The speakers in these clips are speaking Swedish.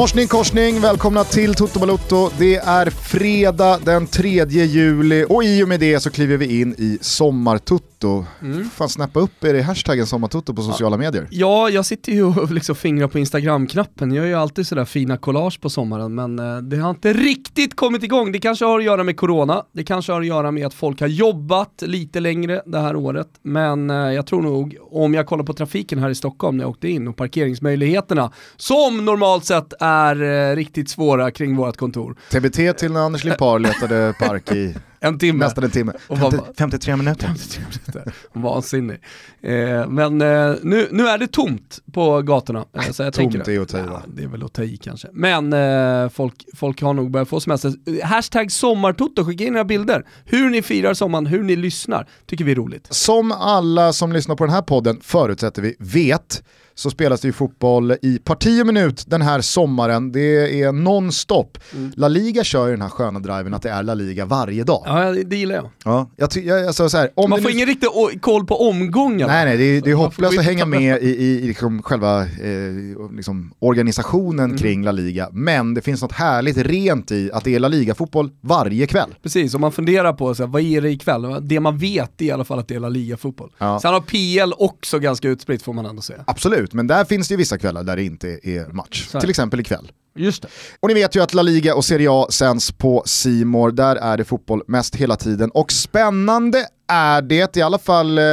Morsning korsning, välkomna till Toto Balotto. Det är fredag den 3 juli och i och med det så kliver vi in i sommartutto. Mm. Fan snappa upp er i hashtaggen sommartutto på sociala medier. Ja, jag sitter ju och liksom fingrar på Instagram-knappen. Jag gör ju alltid sådär fina collage på sommaren men eh, det har inte riktigt kommit igång. Det kanske har att göra med corona, det kanske har att göra med att folk har jobbat lite längre det här året. Men eh, jag tror nog, om jag kollar på trafiken här i Stockholm när jag åkte in och parkeringsmöjligheterna, som normalt sett är eh, riktigt svåra kring vårt kontor. TBT till när Anders Limpar letade park i en timme. Nästan en timme. 50, 53 minuter. 53 minuter. Vansinnig. Eh, men eh, nu, nu är det tomt på gatorna. Eh, så jag tomt tänker, är att ta i ja, Det är väl att ta i kanske. Men eh, folk, folk har nog börjat få semester. Hashtag sommartoto, skicka in era bilder. Hur ni firar sommaren, hur ni lyssnar, tycker vi är roligt. Som alla som lyssnar på den här podden förutsätter vi vet så spelas det ju fotboll i parti och minut den här sommaren. Det är nonstop. Mm. La Liga kör ju den här sköna driven att det är La Liga varje dag. Ja, det gillar jag. Ja, jag, jag alltså, så här, om Man får nu... ingen riktig koll på omgången. Nej, nej, det är, det är hopplöst att hänga med i, i, i liksom själva eh, liksom organisationen mm. kring La Liga. Men det finns något härligt rent i att det är La Liga-fotboll varje kväll. Precis, om man funderar på så här, vad är det ikväll? Det man vet är i alla fall att det är La Liga-fotboll. Ja. Sen har PL också ganska utspritt får man ändå säga. Absolut absolut, men där finns det ju vissa kvällar där det inte är match. Så. Till exempel ikväll. Just det. Och ni vet ju att La Liga och Serie A sänds på Simor. där är det fotboll mest hela tiden. Och spännande är det, i alla fall eh,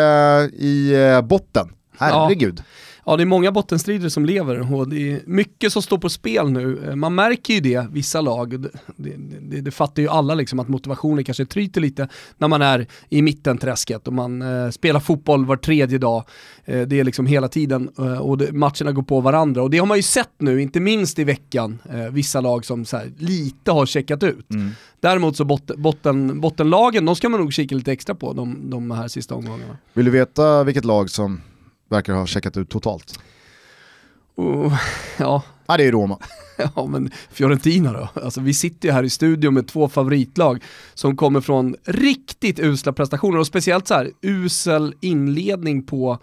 i eh, botten. Herregud. Ja. Ja, det är många bottenstrider som lever och det är mycket som står på spel nu. Man märker ju det, vissa lag, det, det, det fattar ju alla liksom att motivationen kanske tryter lite när man är i mittenträsket och man eh, spelar fotboll var tredje dag. Eh, det är liksom hela tiden eh, och det, matcherna går på varandra och det har man ju sett nu, inte minst i veckan, eh, vissa lag som så här, lite har checkat ut. Mm. Däremot så bot, botten, bottenlagen, de ska man nog kika lite extra på de, de här sista omgångarna. Vill du veta vilket lag som verkar ha checkat ut totalt. Uh, ja. ja, det är Roma. ja, men Fiorentina då? Alltså, vi sitter ju här i studion med två favoritlag som kommer från riktigt usla prestationer och speciellt så här usel inledning på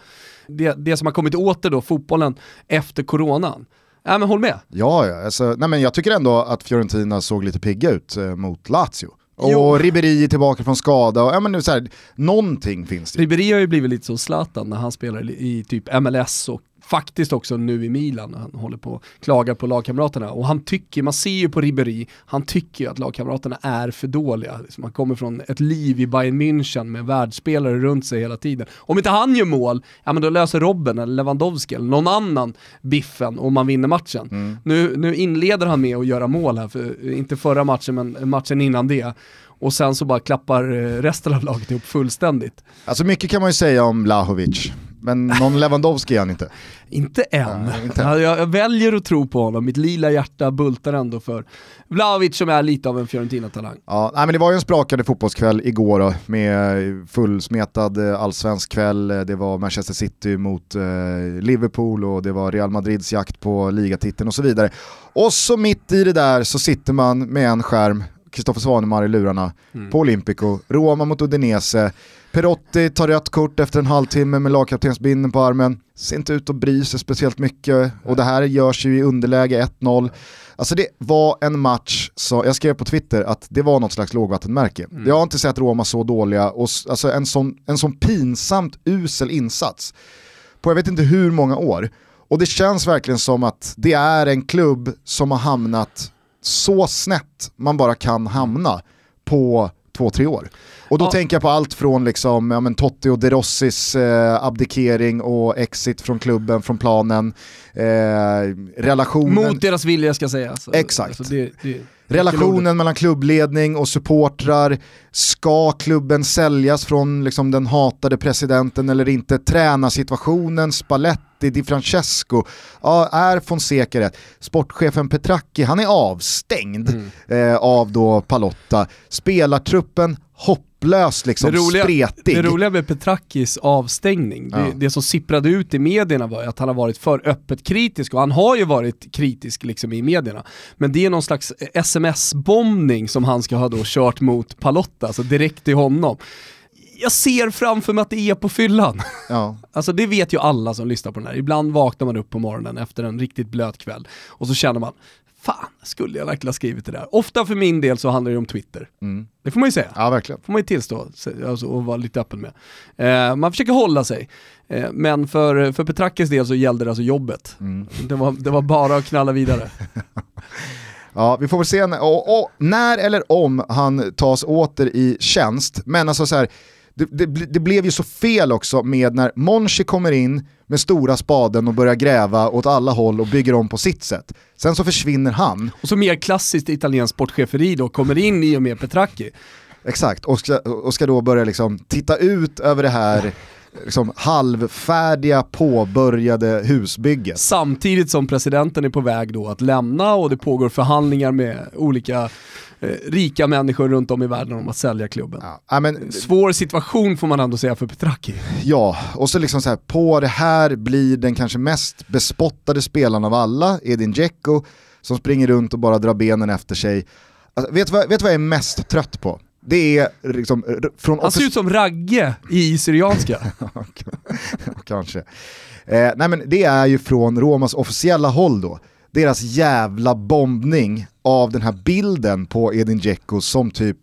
det, det som har kommit åter då, fotbollen efter coronan. Ja men håll med. Ja, ja alltså, nej, men jag tycker ändå att Fiorentina såg lite pigga ut eh, mot Lazio. Och jo. Ribéry är tillbaka från skada och ja, men så här, någonting finns det. Ribéry har ju blivit lite så Zlatan när han spelar i typ MLS och faktiskt också nu i Milan när han håller på att klaga på lagkamraterna. Och han tycker, man ser ju på Ribéry, han tycker ju att lagkamraterna är för dåliga. Liksom han kommer från ett liv i Bayern München med världsspelare runt sig hela tiden. Om inte han gör mål, ja men då löser Robben eller Lewandowski eller någon annan biffen och man vinner matchen. Mm. Nu, nu inleder han med att göra mål här, för, inte förra matchen men matchen innan det och sen så bara klappar eh, resten av laget ihop fullständigt. Alltså mycket kan man ju säga om Lahovic, men någon Lewandowski är han inte. Inte än. Ja, inte. Jag, jag, väljer att tro på honom, mitt lila hjärta bultar ändå för Vlahovic som är lite av en Fiorentina-talang. Ja, nej, men det var ju en sprakande fotbollskväll igår då, med fullsmetad eh, allsvensk kväll, det var Manchester City mot eh, Liverpool och det var Real Madrids jakt på ligatiteln och så vidare. Och så mitt i det där så sitter man med en skärm Kristoffer Svanemar i lurarna mm. på Olympico, Roma mot Udinese, Perotti tar rött kort efter en halvtimme med lagkaptensbinden på armen, ser inte ut att bry sig speciellt mycket och det här görs ju i underläge 1-0. Alltså det var en match, så jag skrev på Twitter att det var något slags lågvattenmärke. Mm. Jag har inte sett Roma så dåliga och alltså en sån, en sån pinsamt usel insats på jag vet inte hur många år. Och det känns verkligen som att det är en klubb som har hamnat så snett man bara kan hamna på två, tre år. Och då ja. tänker jag på allt från liksom, ja, men Totti och De Rossis eh, abdikering och exit från klubben, från planen, eh, relationen... Mot deras vilja ska sägas. Exakt. Alltså det, det, relationen mellan klubbledning och supportrar, ska klubben säljas från liksom, den hatade presidenten eller inte? Tränarsituationen, Spalletti, Di Francesco, ja, är Fonseca rätt? Sportchefen Petracchi, han är avstängd mm. eh, av då Palotta. Spelartruppen, hopp hopplöst liksom det roliga, spretig. Det roliga med Petrakis avstängning, ja. det, det, som sipprade ut i medierna var att han har varit för öppet kritisk och han har ju varit kritisk liksom i medierna. Men det är någon slags sms-bombning som han ska ha då kört mot Palotta, alltså direkt till honom jag ser framför mig att det är på fyllan. Ja. Alltså det vet ju alla som lyssnar på den här. Ibland vaknar man upp på morgonen efter en riktigt blöt kväll och så känner man, fan, skulle jag verkligen ha skrivit det där? Ofta för min del så handlar det om Twitter. Mm. Det får man ju säga. Ja, verkligen. får man ju tillstå alltså, och vara lite öppen med. Eh, man försöker hålla sig. Eh, men för, för Petrakis del så gällde det alltså jobbet. Mm. Det, var, det var bara att knalla vidare. Ja, vi får väl se när, och, och, när eller om han tas åter i tjänst. Men alltså så här, det, det, det, blev ju så fel också med när Monchi kommer in med stora spaden och börjar gräva åt alla håll och bygger om på sitt sätt. Sen så försvinner han. Och så mer klassiskt italienskt sportcheferi då kommer in i och med Petracchi. Exakt, och ska, och ska då börja liksom titta ut över det här liksom halvfärdiga påbörjade husbygget. Samtidigt som presidenten är på väg då att lämna och det pågår förhandlingar med olika eh, rika människor runt om i världen om att sälja klubben. Ja, men, Svår situation får man ändå säga för Petracchi. Ja, och så liksom så här, på det här blir den kanske mest bespottade spelaren av alla, Edin Dzeko, som springer runt och bara drar benen efter sig. Alltså, vet du vad, vet vad jag är mest trött på? Det är liksom från... Han ser ut som Ragge i Syrianska. Kanske. Eh, nej men det är ju från Romas officiella håll då. Deras jävla bombning av den här bilden på Edin Dzeko som typ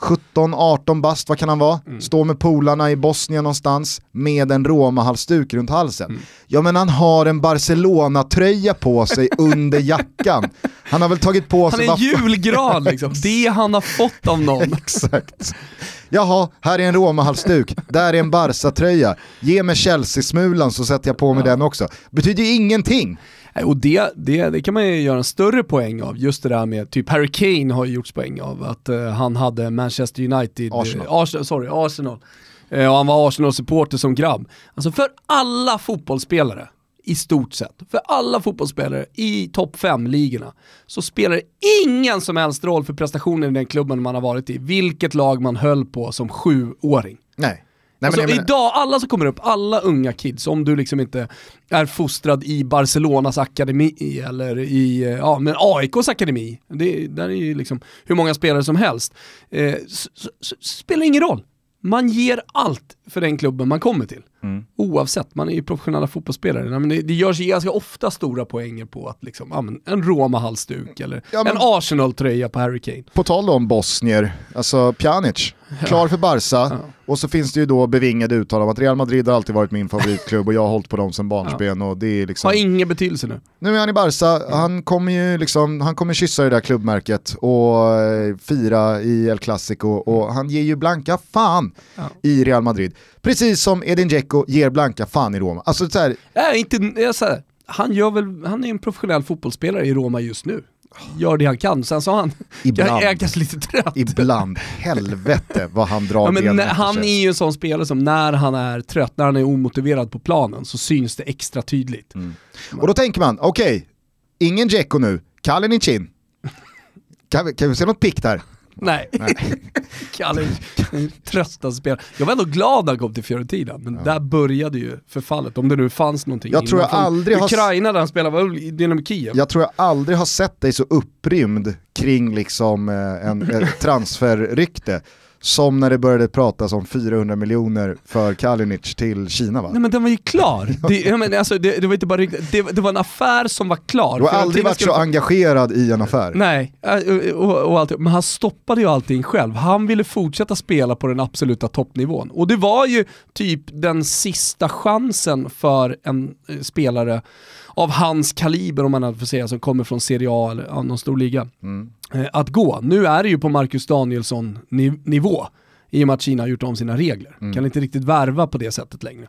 17-18 bast, vad kan han vara? Mm. Står med polarna i Bosnien någonstans med en Roma-halsduk runt halsen. Mm. Ja men han har en Barcelona-tröja på sig under jackan. Han har väl tagit på sig... Han är en julgran liksom, det han har fått av någon. Exakt. Jaha, här är en Roma-halsduk, där är en Barca-tröja. Ge mig Chelsea-smulan så sätter jag på mig ja. den också. Betyder ju ingenting. Och det, det, det kan man ju göra en större poäng av, just det där med, typ Harry Kane har ju gjorts poäng av att uh, han hade Manchester United, Arsenal, uh, Arsenal sorry, Arsenal. Uh, och han var Arsenal-supporter som grabb. Alltså för alla fotbollsspelare, i stort sett, för alla fotbollsspelare i topp 5-ligorna, så spelar det ingen som helst roll för prestationen i den klubben man har varit i, vilket lag man höll på som sjuåring. Nej. Nej, alltså, men, idag, alla som kommer upp, alla unga kids, om du liksom inte är fostrad i Barcelonas akademi eller i ja, men AIKs akademi, det, där är ju liksom hur många spelare som helst, eh, spelar ingen roll. Man ger allt för den klubben man kommer till. Mm. Oavsett, man är ju professionella fotbollsspelare. Men det, det görs ganska ofta stora poänger på att liksom, ja, men en Roma-halsduk eller ja, en Arsenal-tröja på Harry Kane. På tal om bosnier, alltså Pjanic, klar för Barca ja. och så finns det ju då bevingade uttal om att Real Madrid har alltid varit min favoritklubb och jag har hållit på dem sedan barnsben. Och det är liksom... Har ingen betydelse nu. Nu är han i Barca, han kommer ju liksom, han kommer kyssa det där klubbmärket och eh, fira i El Clasico och han ger ju blanka fan ja. i Real Madrid. Precis som Edin Dzeko ger blanka fan i Roma. Alltså så här... Nej, inte, jag säger, han, gör väl, han är en professionell fotbollsspelare i Roma just nu. Gör det han kan, sen så han, ibland, jag är kanske lite trött. Ibland, helvete vad han drar ja, men Han är ju en sån spelare som när han är trött, när han är omotiverad på planen så syns det extra tydligt. Mm. Och då tänker man, okej, okay, ingen Dzeko nu, Kalinic in. Kan vi, kan vi se något pikt här? Nej. Kalle, trötta spel. Jag var ändå glad när han kom till Fiorentina, men ja. där började ju förfallet, om det nu fanns någonting. Jag tror jag aldrig Ukraina har... där han spelade, var Dynamo Kiev. Jag tror jag aldrig har sett dig så upprymd kring liksom eh, en, ett transferrykte som när det började pratas om 400 miljoner för Kalinic till Kina va? Nej men den var ju klar. Det, men, alltså, det, det var inte bara det, det var en affär som var klar. Du har aldrig varit så engagerad i en affär. Nej, äh, och, och allt, men han stoppade ju allting själv. Han ville fortsätta spela på den absoluta toppnivån. Och det var ju typ den sista chansen för en eh, spelare av hans kaliber om man får säga, som kommer från Serie A eller någon stor liga. Mm. Eh, att gå. Nu är det ju på Marcus Danielsson nivå i och med att Kina har gjort om sina regler. Mm. Kan inte riktigt värva på det sättet längre.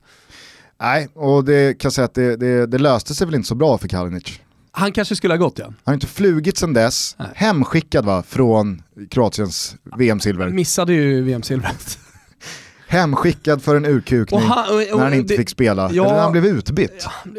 Nej, och det kan jag säga att det, det, det löste sig väl inte så bra för Kalinic. Han kanske skulle ha gått ja. Han har inte flugit sedan dess, Nej. hemskickad va, från Kroatiens VM-silver. Missade ju VM-silvret. Hemskickad för en urkukning han, och, och, när han inte det, fick spela, ja, eller när han blev utbytt. Ja,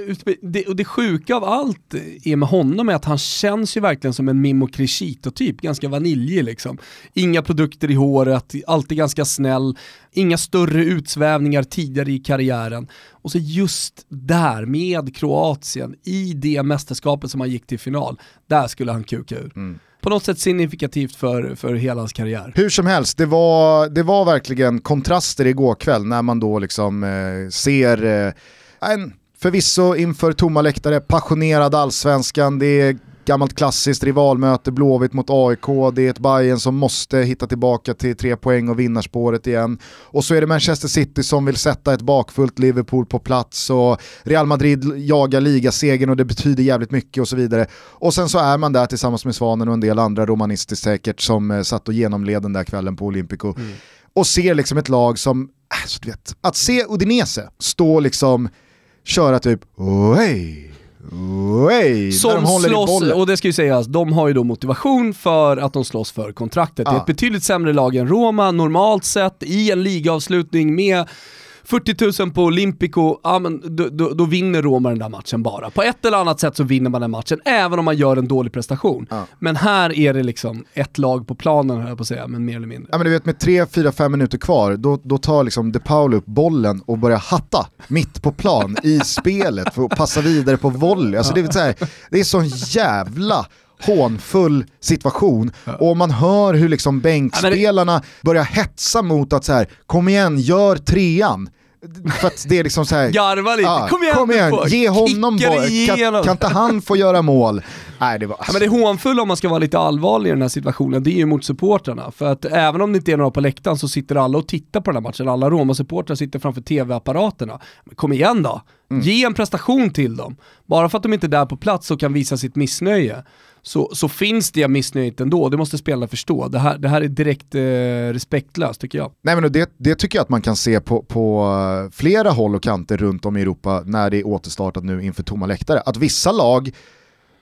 det, och det sjuka av allt är med honom är att han känns ju verkligen som en Mimo Crescito-typ, ganska vaniljig liksom. Inga produkter i håret, alltid ganska snäll, inga större utsvävningar tidigare i karriären. Och så just där med Kroatien, i det mästerskapet som han gick till final, där skulle han kuka ur. Mm på något sätt signifikativt för, för hela hans karriär. Hur som helst, det var, det var verkligen kontraster igår kväll när man då liksom eh, ser eh, en förvisso inför tomma läktare, passionerad allsvenskan, det är gammalt klassiskt rivalmöte, Blåvitt mot AIK, det är ett Bayern som måste hitta tillbaka till tre poäng och vinnarspåret igen. Och så är det Manchester City som vill sätta ett bakfullt Liverpool på plats och Real Madrid jagar ligasegern och det betyder jävligt mycket och så vidare. Och sen så är man där tillsammans med Svanen och en del andra romanistiskt säkert som eh, satt och genomled den där kvällen på Olympico. Mm. Och ser liksom ett lag som, alltså, vet, att se Udinese stå liksom, köra typ, oj, Way, som slåss, och det ska ju sägas, de har ju då motivation för att de slåss för kontraktet. Ah. Det är ett betydligt sämre lag än Roma normalt sett i en ligaavslutning med 40 000 på Olympico, ja, men då, då, då, vinner Roma den där matchen bara. På ett eller annat sätt så vinner man den matchen, även om man gör en dålig prestation. Ja. Men här är det liksom ett lag på planen, höll jag på att säga, men mer eller mindre. Ja men du vet med 3, 4, 5 minuter kvar, då, då tar liksom De Paul upp bollen och börjar hatta mitt på plan i spelet för att passa vidare på volley. Alltså det, är så här, det är sån jävla hånfull situation och man hör hur liksom bänkspelarna börjar hetsa mot att så här, kom igen, gör trean. För att det är liksom såhär, Garva lite, ah, kom igen, kom igen ge honom boll, kan, kan inte han få göra mål? Nej, det var, alltså. Men det är hånfull om man ska vara lite allvarlig i den här situationen, det är ju mot supportrarna. För att även om det inte är några på läktaren så sitter alla och tittar på den här matchen, alla Roma-supportrar sitter framför tv-apparaterna. Kom igen då, mm. ge en prestation till dem. Bara för att de inte är där på plats och kan visa sitt missnöje så, så finns det missnöjet ändå, det måste spelarna förstå. Det här, det här är direkt eh, respektlöst tycker jag. Nej men det, det tycker jag att man kan se på, på eh, flera håll och kanter runt om i Europa när det är återstartat nu inför tomma läktare. Att vissa lag,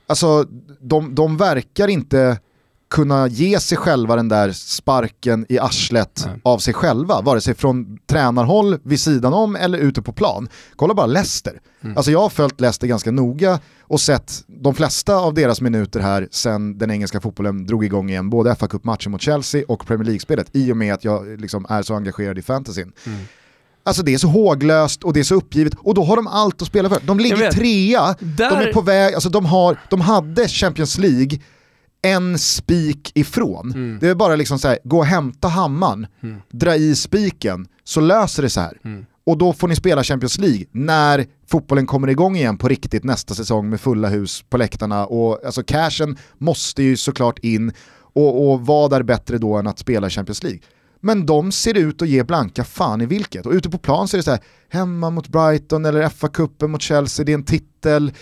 alltså de, de verkar inte kunna ge sig själva den där sparken i arslet Nej. av sig själva, vare sig från tränarhåll vid sidan om eller ute på plan. Kolla bara Leicester. Mm. Alltså jag har följt Leicester ganska noga och sett de flesta av deras minuter här sen den engelska fotbollen drog igång igen, både fa Cup-matchen mot Chelsea och Premier League-spelet, i och med att jag liksom är så engagerad i fantasyn. Mm. Alltså det är så håglöst och det är så uppgivet och då har de allt att spela för. De ligger trea, Där... de är på väg, alltså de, har, de hade Champions League en spik ifrån. Mm. Det är bara liksom så här, gå och hämta hammaren, mm. dra i spiken, så löser det sig här. Mm. Och då får ni spela Champions League när fotbollen kommer igång igen på riktigt nästa säsong med fulla hus på läktarna. Och alltså cashen måste ju såklart in och, och vad är bättre då än att spela Champions League? Men de ser ut att ge blanka fan i vilket. Och ute på plan så är det så här, hemma mot Brighton eller FA-cupen mot Chelsea, det är en titel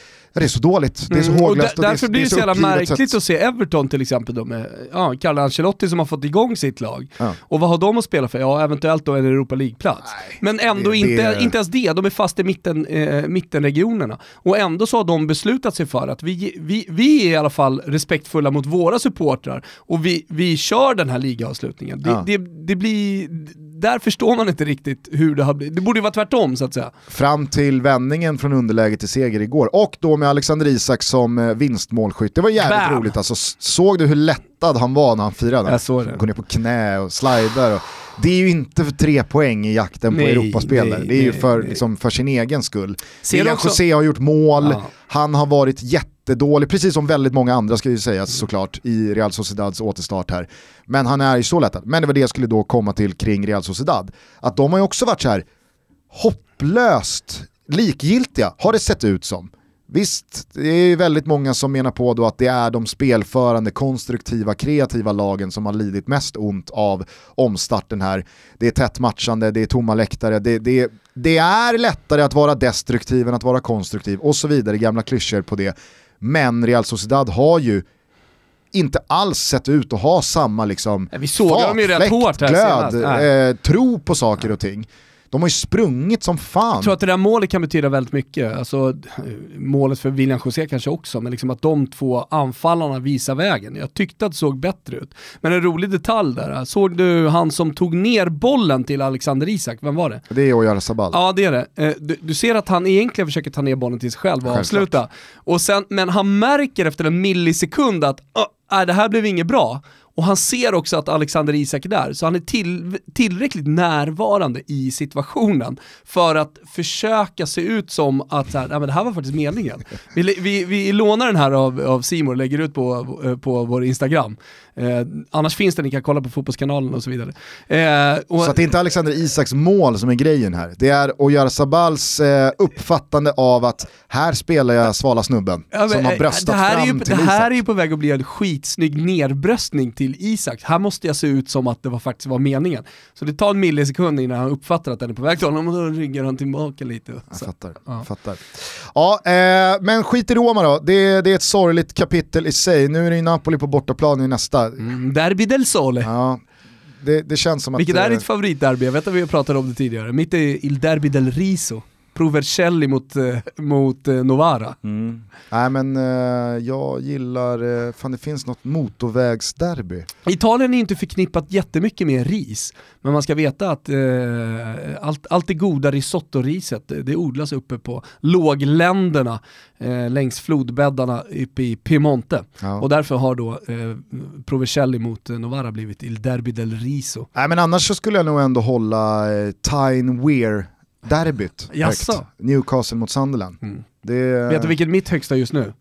det är så dåligt, det är så mm. håglöst. Och, och därför det, blir det så, så jävla märkligt sätt. att se Everton till exempel då med ja, Carlo Ancelotti som har fått igång sitt lag. Ja. Och vad har de att spela för? Ja, eventuellt då en Europa League-plats. Men ändå det, inte, inte ens det, de är fast i mitten, eh, mittenregionerna. Och ändå så har de beslutat sig för att vi, vi, vi är i alla fall respektfulla mot våra supportrar och vi, vi kör den här ligaavslutningen. Det, ja. det, det blir där förstår man inte riktigt hur det har blivit. Det borde ju vara tvärtom så att säga. Fram till vändningen från underläge till seger igår och då med Alexander Isak som eh, vinstmålskytt. Det var jävligt Bam! roligt alltså. Såg du hur lättad han var när han firade? Jag såg det. Går ner på knä och slidar. Och... Det är ju inte för tre poäng i jakten nej, på Europaspel nej, det är ju för, liksom, för sin egen skull. Ser José har gjort mål, ja. han har varit jätte jättedålig, precis som väldigt många andra ska ju sägas såklart i Real Sociedads återstart här. Men han är ju så lättad. Men det var det jag skulle då komma till kring Real Sociedad. Att de har ju också varit så här hopplöst likgiltiga, har det sett ut som. Visst, det är ju väldigt många som menar på då att det är de spelförande, konstruktiva, kreativa lagen som har lidit mest ont av omstarten här. Det är tätt matchande, det är tomma läktare, det, det, det är lättare att vara destruktiv än att vara konstruktiv och så vidare, gamla klyschor på det. Men Real Sociedad har ju inte alls sett ut att ha samma liksom Vi såg dem ju rätt hårt här glöd, eh, tro på saker och ting. De har ju sprungit som fan. Jag tror att det där målet kan betyda väldigt mycket. Alltså, målet för William José kanske också, men liksom att de två anfallarna visar vägen. Jag tyckte att det såg bättre ut. Men en rolig detalj där, såg du han som tog ner bollen till Alexander Isak? Vem var det? Det är Oyar Sabal. Ja det är det. Eh, du, du, ser att han egentligen försöker ta ner bollen till sig själv och Självklart. avsluta. Och sen, men han märker efter en millisekund att uh, det här blev inget bra Och han ser också att Alexander Isak är där, så han är till, tillräckligt närvarande i situationen för att försöka se ut som att så här, men det här var faktiskt meningen. Vi, vi, vi lånar den här av, av Simon och lägger ut på, eh, på vår Instagram. Eh, annars finns det, ni kan kolla på Fotbollskanalen och så vidare. Eh, och, så det är inte Alexander Isaks mål som är grejen här. Det är Oyarzabals eh, uppfattande av att här spelar jag svala snubben ja, men, som har bröstat det här fram är ju, till Det här Isak. är ju på väg att bli en skitsnygg nerbröstning till Isak. Här måste jag se ut som att det var, faktiskt var meningen. Så det tar en millisekund innan han uppfattar att den är på väg till honom och då ryggar han tillbaka lite. Jag fattar. Ja. Fattar. Ja, eh, men skit i Roma då. Det, det är ett sorgligt kapitel i sig. Nu är det ju Napoli på bortaplan i nästa. Mm, derby del Sole. Ja, det, det känns som att... Vilket är eh, ditt favoritderby? Jag vet att vi pratat om det tidigare. Mitt är Il Derby del Riso. Provercelli mot, eh, mot eh, Novara. Mm. Nej men eh, jag gillar, fan det finns något motorvägsderby. Italien är inte förknippat jättemycket med ris, men man ska veta att eh, allt, allt det goda risottoriset, det, odlas uppe på lågländerna eh, längs flodbäddarna uppe i Piemonte. Ja. Och därför har då eh, Provercelli mot Novara blivit Il Derby del Riso. Nej men annars så skulle jag nog ändå hålla eh, Tyne Weir derbyt Jaså? högt. Newcastle mot Sunderland. Mm. Det, Vet du vilket mitt högsta just nu?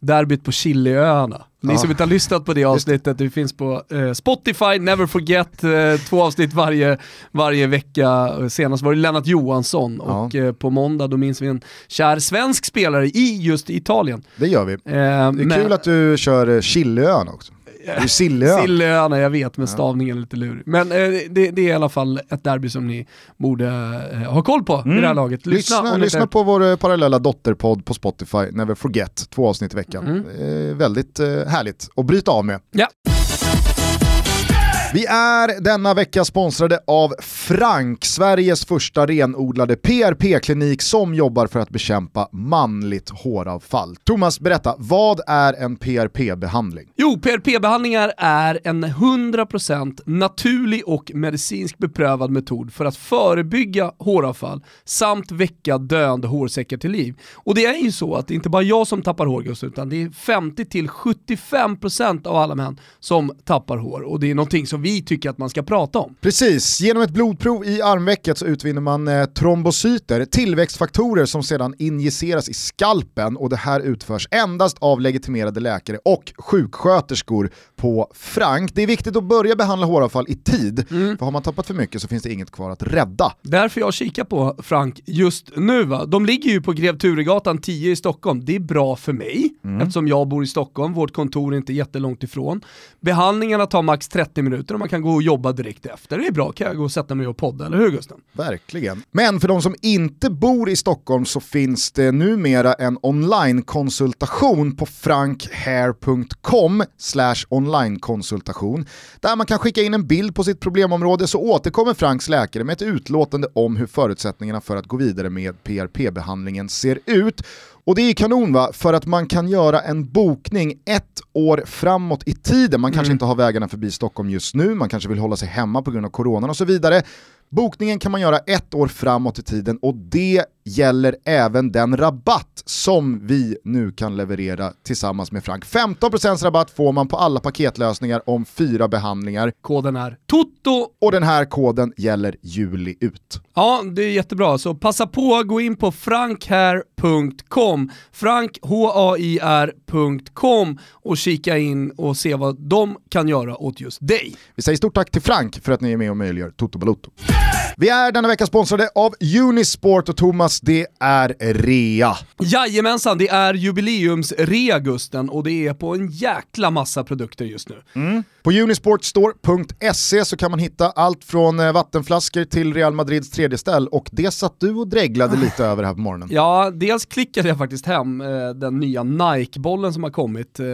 Derbyt på Chiliöarna. Ni Ja. som inte har lyssnat på det avsnittet, det finns på eh, Spotify, Never Forget, eh, två avsnitt varje, varje vecka. Senast var det Lennart Johansson Ja. och eh, på måndag då minns vi en kär svensk spelare i just Italien. det gör vi. Eh, Det är kul att du kör eh, Chiliön också. Det ju Sillön. Sillöarna, jag vet, men stavningen är lite lurig. Men eh, det, det är i alla fall ett derby som ni borde eh, ha koll på vid det här laget. Lyssna, Mm. Lyssna, lyssna på vår eh, parallella dotterpodd på Spotify, Never Forget, två avsnitt i veckan. Mm. Eh, väldigt eh, härligt att bryta av med. Ja. Vi är denna vecka sponsrade av Frank, Sveriges första renodlade PRP-klinik som jobbar för att bekämpa manligt håravfall. Thomas, berätta, vad är en PRP-behandling? Jo, PRP-behandlingar är en 100% naturlig och medicinsk beprövad metod för att förebygga håravfall samt väcka döende hårsäckar till liv. Och det är ju så att det är inte bara jag som tappar hår utan det är 50-75% av alla män som tappar hår och det är någonting som vi tycker att man ska prata om. Precis, genom ett blodprov i armvecket så utvinner man eh, trombocyter, tillväxtfaktorer som sedan injiceras i skalpen och det här utförs endast av legitimerade läkare och sjuksköterskor på Frank. Det är viktigt att börja behandla håravfall i tid, för har man tappat för mycket så finns det inget kvar att rädda. Därför jag kikar på Frank just nu. Va? De ligger ju på Grev Turegatan 10 i Stockholm. Det är bra för mig, eftersom jag bor i Stockholm. Vårt kontor är inte jättelångt ifrån. Behandlingarna tar max 30 minuter och man kan gå och jobba direkt efter. Det är bra, kan jag gå och sätta mig och podda, eller hur Gusten? Verkligen. Men för de som inte bor i Stockholm så finns det numera en online-konsultation på frankhair.com slash online-konsultation där man kan skicka in en bild på sitt problemområde så återkommer Franks läkare med ett utlåtande om hur förutsättningarna för att gå vidare med PRP-behandlingen ser ut. Och det är kanon va, för att man kan göra en bokning ett år framåt i tiden. Man kanske inte har vägarna förbi Stockholm just nu, man kanske vill hålla sig hemma på grund av coronan och så vidare. Bokningen kan man göra ett år framåt i tiden och det gäller även den rabatt som vi nu kan leverera tillsammans med Frank. 15% rabatt får man på alla paketlösningar om fyra behandlingar Koden är TOTO och den här koden gäller juli ut. Ja, det är jättebra. Så passa på, gå in på frankhair.com, frankhair.com och kika in och se vad de kan göra åt just dig. Vi säger stort tack till Frank för att ni är med och möjliggör Toto Balotto. Vi är denna vecka sponsrade av Unisport och Thomas, det är rea. Jajamensan, det är jubileumsrea Gusten och det är på en jäkla massa produkter just nu. På unisportstore.se så kan man hitta allt från eh, vattenflaskor till Real Madrids tredje ställ och det satt du och dreglade lite över här på morgonen. Ja, dels klickade jag faktiskt hem eh, den nya Nike-bollen som har kommit. Eh,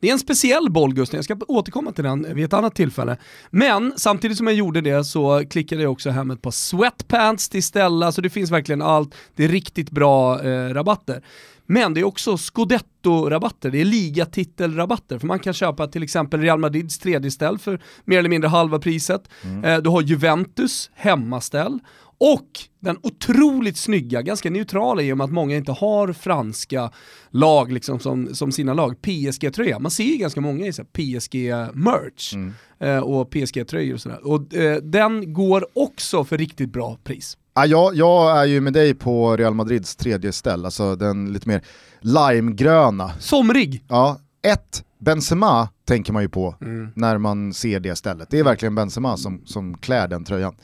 det är en speciell boll Gusten, jag ska återkomma till den vid ett annat tillfälle. Men samtidigt som jag gjorde det så klickade jag också hem ett par sweatpants till Stella, så det finns verkligen allt. Det är riktigt bra rabatter. Men det är också Scudetto-rabatter, det är ligatitelrabatter, för man kan köpa till exempel Real Madrids tredje ställ för mer eller mindre halva priset. Eh, du har Juventus hemmaställ Och den otroligt snygga, ganska neutrala i och med att många inte har franska lag liksom som, som sina lag, PSG-tröja. Man ser ju ganska många i PSG-merch mm. eh, och PSG-tröjor och sådär. Och eh, den går också för riktigt bra pris. Ja, jag, jag är ju med dig på Real Madrids tredje ställ, alltså den lite mer limegröna. Somrig! Ja, ett Benzema tänker man ju på mm. när man ser det stället. Det är verkligen Benzema som, som klär den tröjan.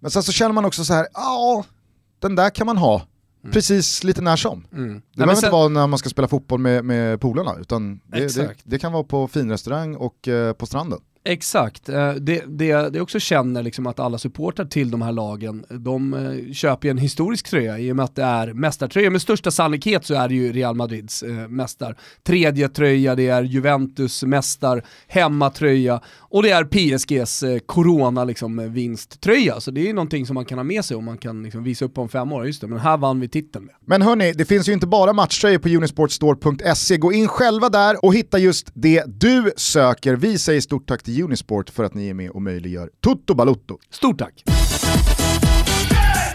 Men sen så känner man också så här, ja, den där kan man ha mm. precis lite när som. Mm. Det behöver sen... inte vara när man ska spela fotboll med, med polarna, utan det, det, det, kan vara på finrestaurang och eh, på stranden. Exakt, eh, det, det, det också känner liksom att alla supportrar till de här lagen, de eh, köper ju en historisk tröja i och med att det är mästartröja. Med största sannolikhet så är det ju Real Madrids eh, mästar. Tredje tröja, det är Juventus mästar, hemmatröja och det är PSGs corona liksom, vinsttröja. Så det är någonting som man kan ha med sig och man kan liksom, visa upp om fem år. Just det, men här vann vi titeln med. Men hörni, det finns ju inte bara matchtröjor på unisportstore.se. Gå in själva där och hitta just det du söker. Vi säger stort tack till Unisport för att ni är med och möjliggör Tutto Balutto. Stort tack!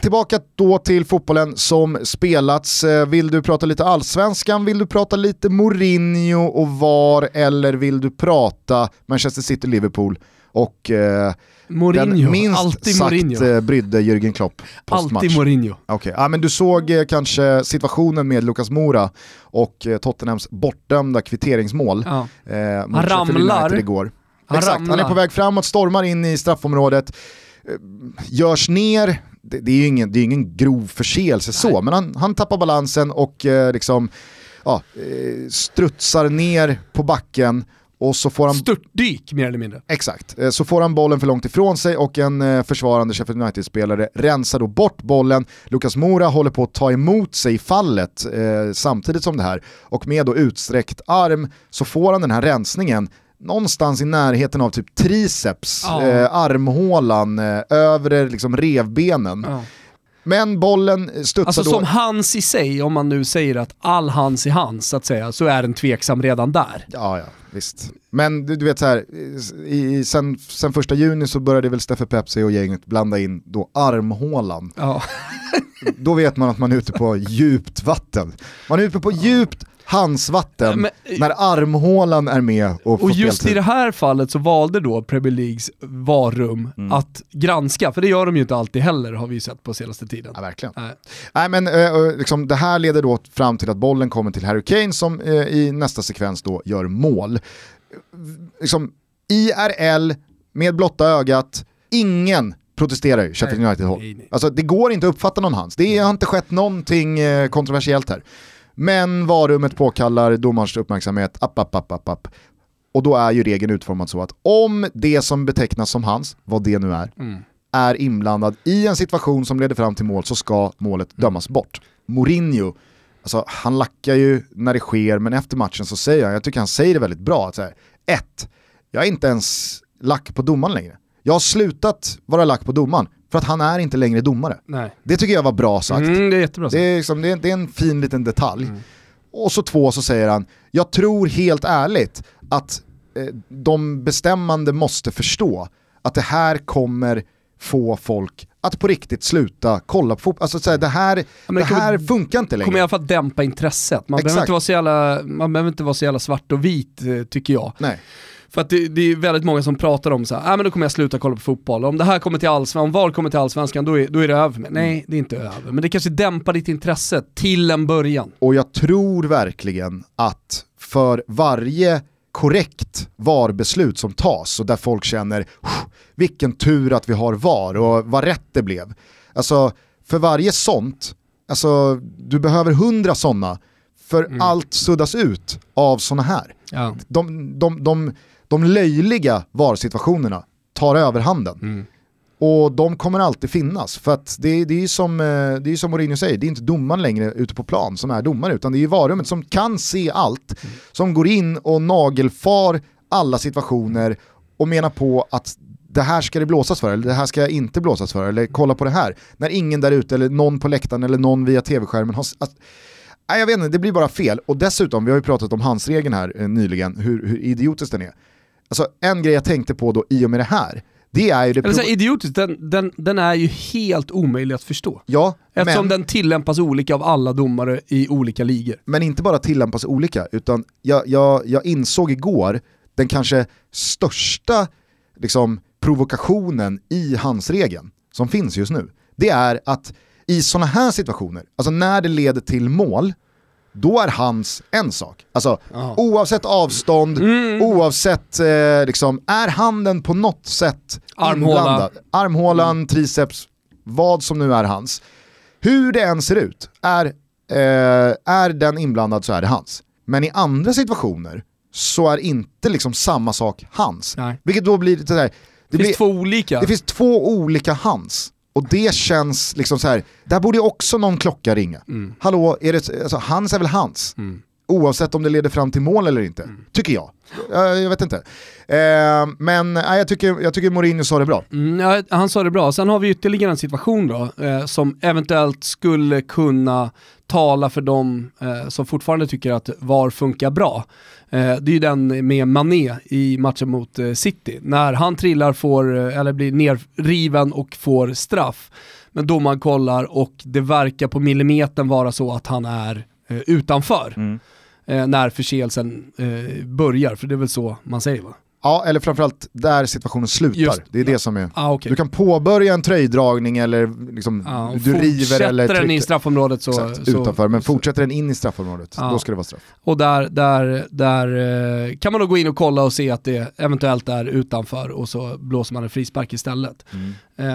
Tillbaka då till fotbollen som spelats. Eh, vill du prata lite allsvenskan, vill du prata lite Mourinho och VAR eller vill du prata Manchester City-Liverpool och eh, Mourinho, den minst alltid sagt Mourinho. Eh, brydde Jürgen Klopp postmatch. Alltid Mourinho. Okay. Ja, men du såg eh, kanske situationen med Lucas Mora och eh, Tottenhams bortdömda kvitteringsmål ja. eh, Han ramlar. igår. Han Exakt, ramlar. han är på väg framåt, stormar in i straffområdet, eh, görs ner, det, det är ju ingen, det är ingen grov förseelse så, men han, han tappar balansen och eh, liksom, ja, eh, strutsar ner på backen och så får han... Störtdyk mer eller mindre. Exakt. Eh, så får han bollen för långt ifrån sig och en eh, försvarande Sheffield United-spelare rensar då bort bollen. Lukas Mora håller på att ta emot sig fallet eh, samtidigt som det här och med då utsträckt arm så får han den här rensningen någonstans i närheten av typ triceps, ja. eh, armhålan, eh, övre liksom revbenen. Ja. Men bollen studsar alltså då... som hans i sig, om man nu säger att all hans i hans så att säga, så är den tveksam redan där. Ja, ja, visst. Men du, du vet så här, i, sen, sen första juni så började väl Steffe Pepsi och gänget blanda in då armhålan. Ja. då vet man att man är ute på djupt vatten. Man är ute på djupt handsvatten men, när armhålan är med och Och just i det här fallet så valde då Premier Leagues varum mm. att granska, för det gör de ju inte alltid heller har vi sett på senaste tiden. Ja, verkligen. Nej, Nej men äh, liksom, det här leder då fram till att bollen kommer till Harry Kane som äh, i nästa sekvens då gör mål. Liksom, IRL med blotta ögat, ingen protesterar ju Sheffield United-håll. Alltså det går inte att uppfatta någon hans. Det har inte skett någonting eh, kontroversiellt här. Men varummet påkallar domarens uppmärksamhet, app, app, app, app, app. Och då är ju regeln utformad så att om det som betecknas som hans, vad det nu är, mm. är inblandad i en situation som leder fram till mål så ska målet mm. dömas bort. Mourinho, alltså, han lackar ju när det sker, men efter matchen så säger han, jag tycker han säger det väldigt bra, att så här, ett, jag är inte ens lack på domaren längre. Jag har slutat vara lack på domaren, för att han är inte längre domare. Nej. Det tycker jag var bra sagt. Mm, det, är jättebra sagt. Det, är liksom, det, är, det är en fin liten detalj. Mm. Och så två så säger han, jag tror helt ärligt att eh, de bestämmande måste förstå att det här kommer få folk att på riktigt sluta kolla på fotboll. Alltså så det här, ja, det här kommer, funkar inte längre. kommer i alla fall dämpa intresset. Man behöver, inte vara så jävla, man behöver inte vara så jävla svart och vit eh, tycker jag. Nej. För att det, det, är väldigt många som pratar om så här, äh, men då kommer jag sluta kolla på fotboll. Om det här kommer till allsvenskan, om VAR kommer till allsvenskan, då är, då är det över med. Nej, det är inte över. Men det kanske dämpar ditt intresse till en början. Och jag tror verkligen att för varje korrekt VAR-beslut som tas och där folk känner vilken tur att vi har VAR och vad rätt det blev. Alltså för varje sånt, alltså du behöver hundra sådana för mm. allt suddas ut av sådana här. Ja. De, de, de, de löjliga VAR-situationerna tar överhanden. Mm. Och de kommer alltid finnas, för att det, det är ju som, eh, det är som Mourinho säger, det är inte domaren längre ute på plan som är domare, utan det är ju varummet som kan se allt, mm. som går in och nagelfar alla situationer och menar på att det här ska det blåsas för, eller det här ska inte blåsas för, eller kolla på det här. När ingen där ute, eller någon på läktaren, eller någon via tv-skärmen har... Alltså, nej, jag vet inte, det blir bara fel. Och dessutom, vi har ju pratat om handsregeln här eh, nyligen, hur, hur idiotiskt den är. Alltså en grej jag tänkte på då i och med det här, Det är ju det... Eller så idiotiskt, den, den, den är ju helt omöjlig att förstå. Ja, Eftersom men, den tillämpas olika av alla domare i olika ligor. men inte bara tillämpas olika, utan jag, jag, jag insåg igår den kanske största liksom, provokationen i handsregeln som finns just nu. Det är att i sådana här situationer, alltså när det leder till mål, då är hans en sak. Alltså Ja. oavsett avstånd, oavsett, eh, liksom, är handen på något sätt Armhåla. inblandad, armhålan, triceps, vad som nu är hans. Hur det än ser ut, är, eh, är den inblandad så är det hans. Men i andra situationer så är inte liksom samma sak hans. Nej. Vilket då blir lite sådär, det, Det blir, finns två olika. det finns två olika hans. Och det känns liksom så här. där borde också någon klocka ringa. Mm. Hallå, är det, alltså, hans är väl hans? Oavsett om det leder fram till mål eller inte, tycker jag. Jag, jag vet inte. Eh, men nej, jag, tycker, jag tycker Mourinho sa det bra. Mm, ja, han sa det bra. Sen har vi ytterligare en situation då, eh, som eventuellt skulle kunna tala för de eh, som fortfarande tycker att VAR funkar bra. Eh, det är ju den med Mané i matchen mot eh, City. När han trillar, får, eh, eller blir nerriven och får straff. Men domaren kollar och det verkar på millimetern vara så att han är utanför. Eh, när förseelsen börjar, för det är väl så man säger va? Ja, eller framförallt där situationen slutar. Just- det är det som är... Ah, okay. Du kan påbörja en tröjdragning eller liksom, Ja, och du river eller fortsätter den i straffområdet så... Exakt, så utanför, men fortsätter den in i straffområdet, Ja. då ska det vara straff. Och där, där, där eh, kan man då gå in och kolla och se att det eventuellt är utanför och så blåser man en frispark istället. Eh,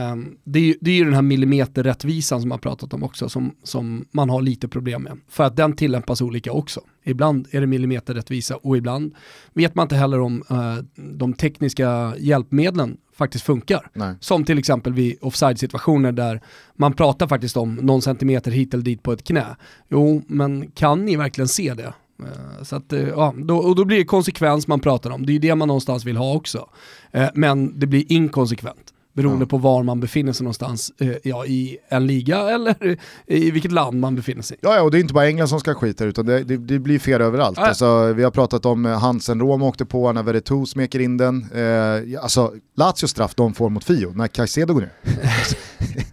det, är, det är ju den här millimeterrättvisan som man pratat om också som, som man har lite problem med. För att den tillämpas olika också. Ibland är det millimeterrättvisa och ibland vet man inte heller om eh, de tekniska hjälpmedlen faktiskt funkar. Nej. Som till exempel vid offside-situationer där man pratar faktiskt om någon centimeter hit eller dit på ett knä. Jo, men kan ni verkligen se det? Eh, Så att, eh, ja, då, och då blir det konsekvens man pratar om. Det är ju det man någonstans vill ha också. Eh, Men det blir inkonsekvent. Beroende Ja. på var man befinner sig någonstans, eh, ja, i en liga eller i vilket land man befinner sig. Ja, ja, och det är inte bara England som ska skita utan det, det, det blir fel överallt. Ja. Alltså, vi har pratat om eh, Hansen Rom åkte på när Veretout smeker in den. Eh, alltså, Lazios straff de får mot Fio, när Caicedo går ner.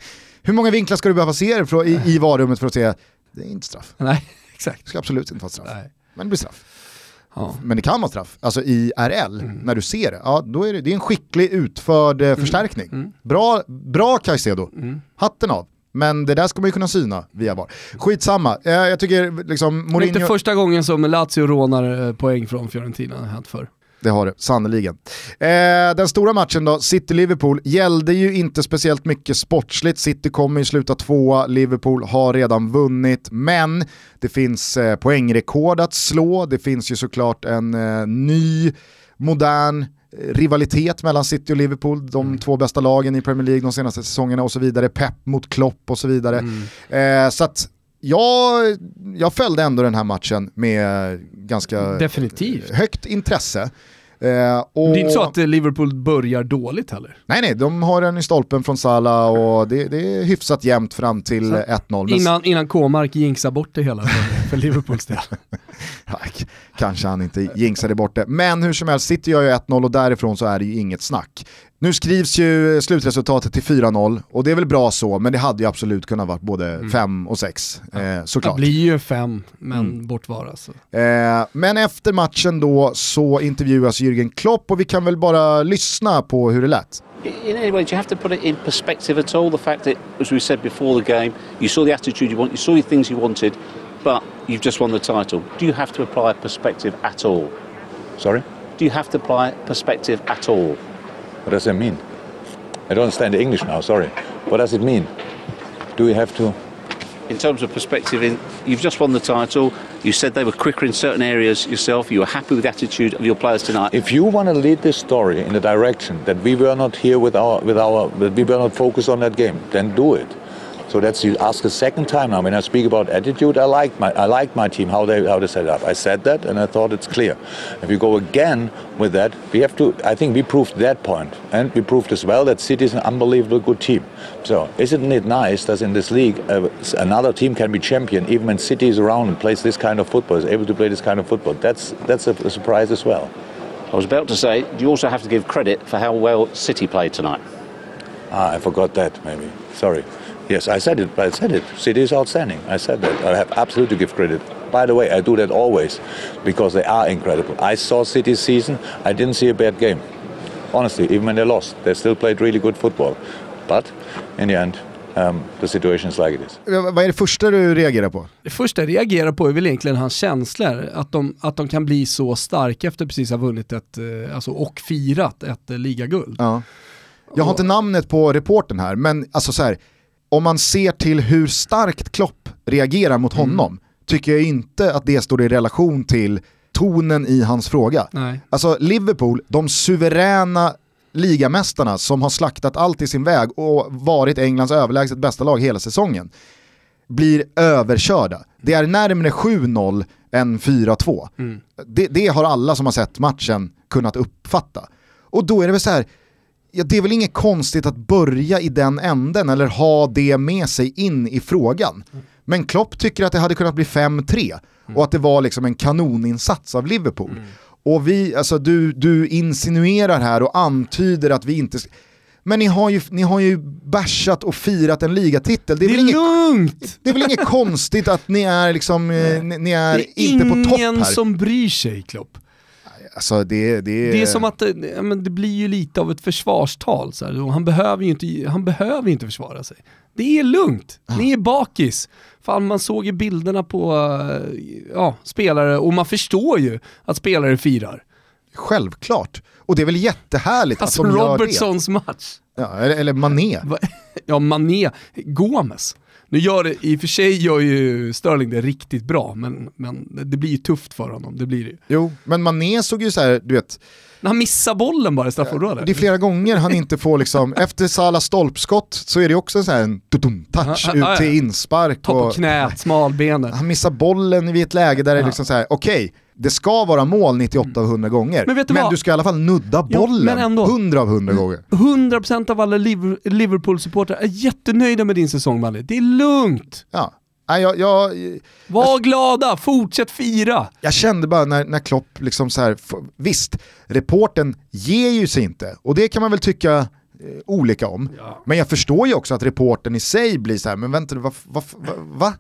Hur många vinklar ska du behöva se i, i varummet för att se, det är inte straff. Nej, exakt. Det ska absolut inte vara straff. Nej. Men det blir straff. Ja. Men det kan vara straff. Alltså i RL, Mm. när du ser det, ja, då är det, det är en skicklig utförd eh, förstärkning. Bra, bra Caicedo, Mm. hatten av. Men det där ska man ju kunna syna via VAR. Skitsamma, eh, jag tycker liksom Det är Mourinho... inte första gången som Lazio rånar eh, poäng från Fiorentina, hänt förr. Det har det, sannoliken. Eh, den stora matchen då, City-Liverpool, gällde ju inte speciellt mycket sportsligt. City kommer ju sluta tvåa, Liverpool har redan vunnit, men det finns eh, poängrekord att slå, det finns ju såklart en eh, ny, modern eh, rivalitet mellan City och Liverpool, de två bästa lagen i Premier League de senaste säsongerna och så vidare, pepp mot Klopp och så vidare. Eh, så att jag, jag följde ändå den här matchen med ganska Definitivt. högt intresse. Eh, och... Det är inte så att Liverpool börjar dåligt heller. Nej nej, de har den i stolpen från Salah och det, det är hyfsat jämnt fram till Så, 1-0. Men- Innan, innan K-mark jinxar bort det hela för, för Liverpools del. Ja, kanske han inte jinxade bort det. Men hur som helst, City gör ju 1-0 och därifrån så är det ju inget snack. Nu skrivs ju slutresultatet till 4-0 och det är väl bra så, men det hade ju absolut kunnat vara både 5 och 6 eh, Det såklart. blir ju fem, men Mm. bortvara. Så. Eh, men efter matchen då så intervjuas Jürgen Klopp och vi kan väl bara lyssna på hur det lät. In any way, do you have to put it in perspective at all? The fact that, as we said before the game, you saw the attitude you want, you saw the things you wanted, but you've just won the title. Do you have to apply perspective at all? Sorry? Do you have to apply perspective at all? What does that mean? I don't understand the English now, sorry. What does it mean? Do we have to? In terms of perspective, in, you've just won the title. You said they were quicker in certain areas yourself. You were happy with the attitude of your players tonight. If you want to lead this story in the direction that we were not here with our, with our, that we were not focused on that game, then do it. So that's you ask a second time now. When I speak about attitude, I like my I like my team how they how they set it up. I said that and I thought it's clear. If you go again with that, we have to. I think we proved that point, and we proved as well that City is an unbelievably good team. So isn't it nice that in this league uh, another team can be champion even when City is around and plays this kind of football, is able to play this kind of football? That's that's a, a surprise as well. I was about to say, you also have to give credit for how well City played tonight? Ah, I forgot that, maybe. Sorry. Yes, I said it, I said it. City is outstanding. I said that. I have absolutely to give credit. By the way, I do that always because they are incredible. I saw City's season. I didn't see a bad game. Honestly, even when they lost, they still played really good football. But in the end, um, the situation is like it is. Vad är det första du reagerar på? Det första jag reagerar på är väl egentligen hans känslor, att de, att de kan bli så starka efter precis ha vunnit ett, eh, alltså, och firat ett eh, ligaguld. Ja. Jag har inte namnet på reporten här, men alltså så här, om man ser till hur starkt Klopp reagerar mot Mm. honom, tycker jag inte att det står i relation till tonen i hans fråga. Nej. Alltså Liverpool, de suveräna ligamästarna som har slaktat allt i sin väg och varit Englands överlägset bästa lag hela säsongen, blir överkörda. Det är närmare 7-0 än 4-2. Mm. Det, det har alla som har sett matchen kunnat uppfatta. Och då är det väl så här, ja, det är väl inget konstigt att börja i den änden eller ha det med sig in i frågan. Men Klopp tycker att det hade kunnat bli 5-3 och att det var liksom en kanoninsats av Liverpool. Och vi, alltså du, du insinuerar här och antyder att vi inte... Men ni har ju, ni har ju bashat och firat en ligatitel. Det är, Det väl, är inget, lugnt! det är väl inget konstigt att ni är liksom, eh, ni, ni är, Det är inte på topp ingen här. som bryr sig Klopp. Alltså det, det, Det är som att det, ja, men det blir ju lite av ett försvarstal. Så här. Han, behöver ju inte, han behöver inte försvara sig. Det är lugnt, ni är bakis. Fan man såg ju bilderna på eh, ja, spelare och man förstår ju att spelare firar. Självklart. Och det är väl jättehärligt Alltså att de gör det. Robertsons match. Ja, eller, eller Mané. Ja, Mané, Gomes. Nu gör det, i och för sig gör ju Sterling det riktigt bra, men, men det blir ju tufft för honom. Det blir det. Jo, men Mané såg ju så här, du vet, När han missar bollen bara i straffområdet. det är flera gånger han inte får liksom, efter Salas stolpskott så är det också så här en touch ut till inspark. Ta på och- knät, smalbenet. Han missar bollen vid ett läge där det är liksom så här, okej, det ska vara mål 98 av 100 gånger, Men du men du ska i alla fall nudda Jo, bollen men ändå. Mm. 100 av 100 gånger. 100% av alla Liver- Liverpool-supportrar är jättenöjda med din säsong Malle. Det är lugnt. Ja. Nej, jag, jag, Var glada, fortsätt fira. jag kände bara när, när Klopp liksom så här, visst, reporten ger ju sig inte och det kan man väl tycka eh, olika om. Men jag förstår ju också att reporten i sig blir så här, men vänta, vad, vad, vad, va?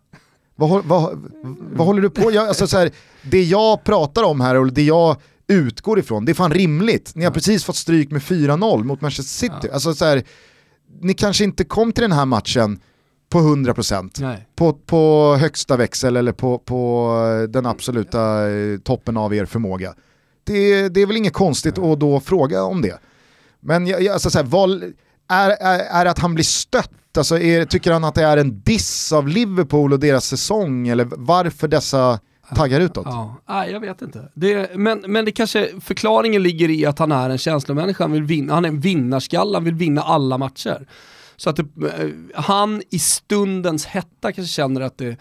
Vad, vad, vad håller du på jag, alltså så här, Det jag pratar om här och det jag utgår ifrån, det är fan rimligt. Ni har precis fått stryk med 4-0 mot Manchester City. Alltså så här, ni kanske inte kom till den här matchen på 100% Nej. på, på högsta växel eller på, på den absoluta eh, toppen av er förmåga. Det, det är väl inget konstigt att då fråga om det. Men jag, jag, alltså så här, vad, är, är, är att han blir stött? Alltså är, tycker han att det är en diss av Liverpool och deras säsong? Eller varför dessa taggar utåt? Ja, nej, jag vet inte. Det, men, men det kanske, förklaringen ligger i att han är en känslomänniska, han, vill vinna, han är en vinnarskalle, han vill vinna alla matcher. Så att det, han i stundens hetta kanske känner att det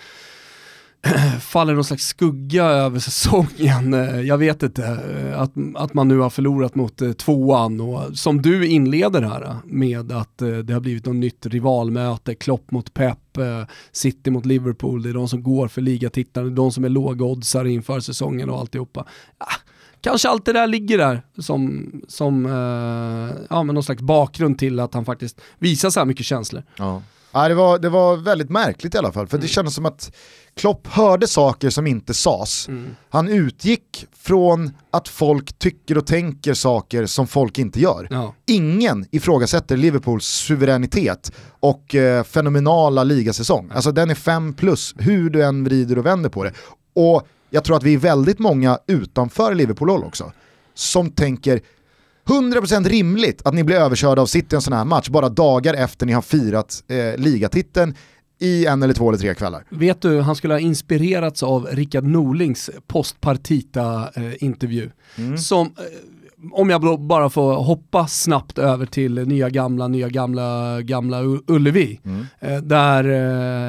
faller någon slags skugga över säsongen. Eh, jag vet inte, eh, att, att man nu har förlorat mot eh, tvåan och som du inleder här med att det har blivit något nytt rivalmöte, Klopp mot Pep, City mot Liverpool, det är de som går för ligatitlarna, det är de som är lågoddsare inför säsongen och alltihopa. Ah, kanske allt det där ligger där som, som ja, men någon slags bakgrund till att han faktiskt visar så här mycket känslor. Ja. Ja, det, var, det var väldigt märkligt i alla fall, för det kändes som att Klopp hörde saker som inte sades. Han utgick från att folk tycker och tänker saker som folk inte gör. Ja. Ingen ifrågasätter Liverpools suveränitet och eh, fenomenala ligasäsong. Alltså den är 5 plus, hur du än vrider och vänder på det. Och jag tror att vi är väldigt många utanför Liverpool-håll också, som tänker 100% rimligt att ni blir överkörda av City en sån här match bara dagar efter ni har firat eh, ligatiteln i en eller två eller tre kvällar. Vet du, han skulle ha inspirerats av Rickard Norlings postpartita-intervju. Som, eh, om jag bara får hoppa snabbt över till nya gamla, nya gamla, gamla Ullevi. Mm. Eh, där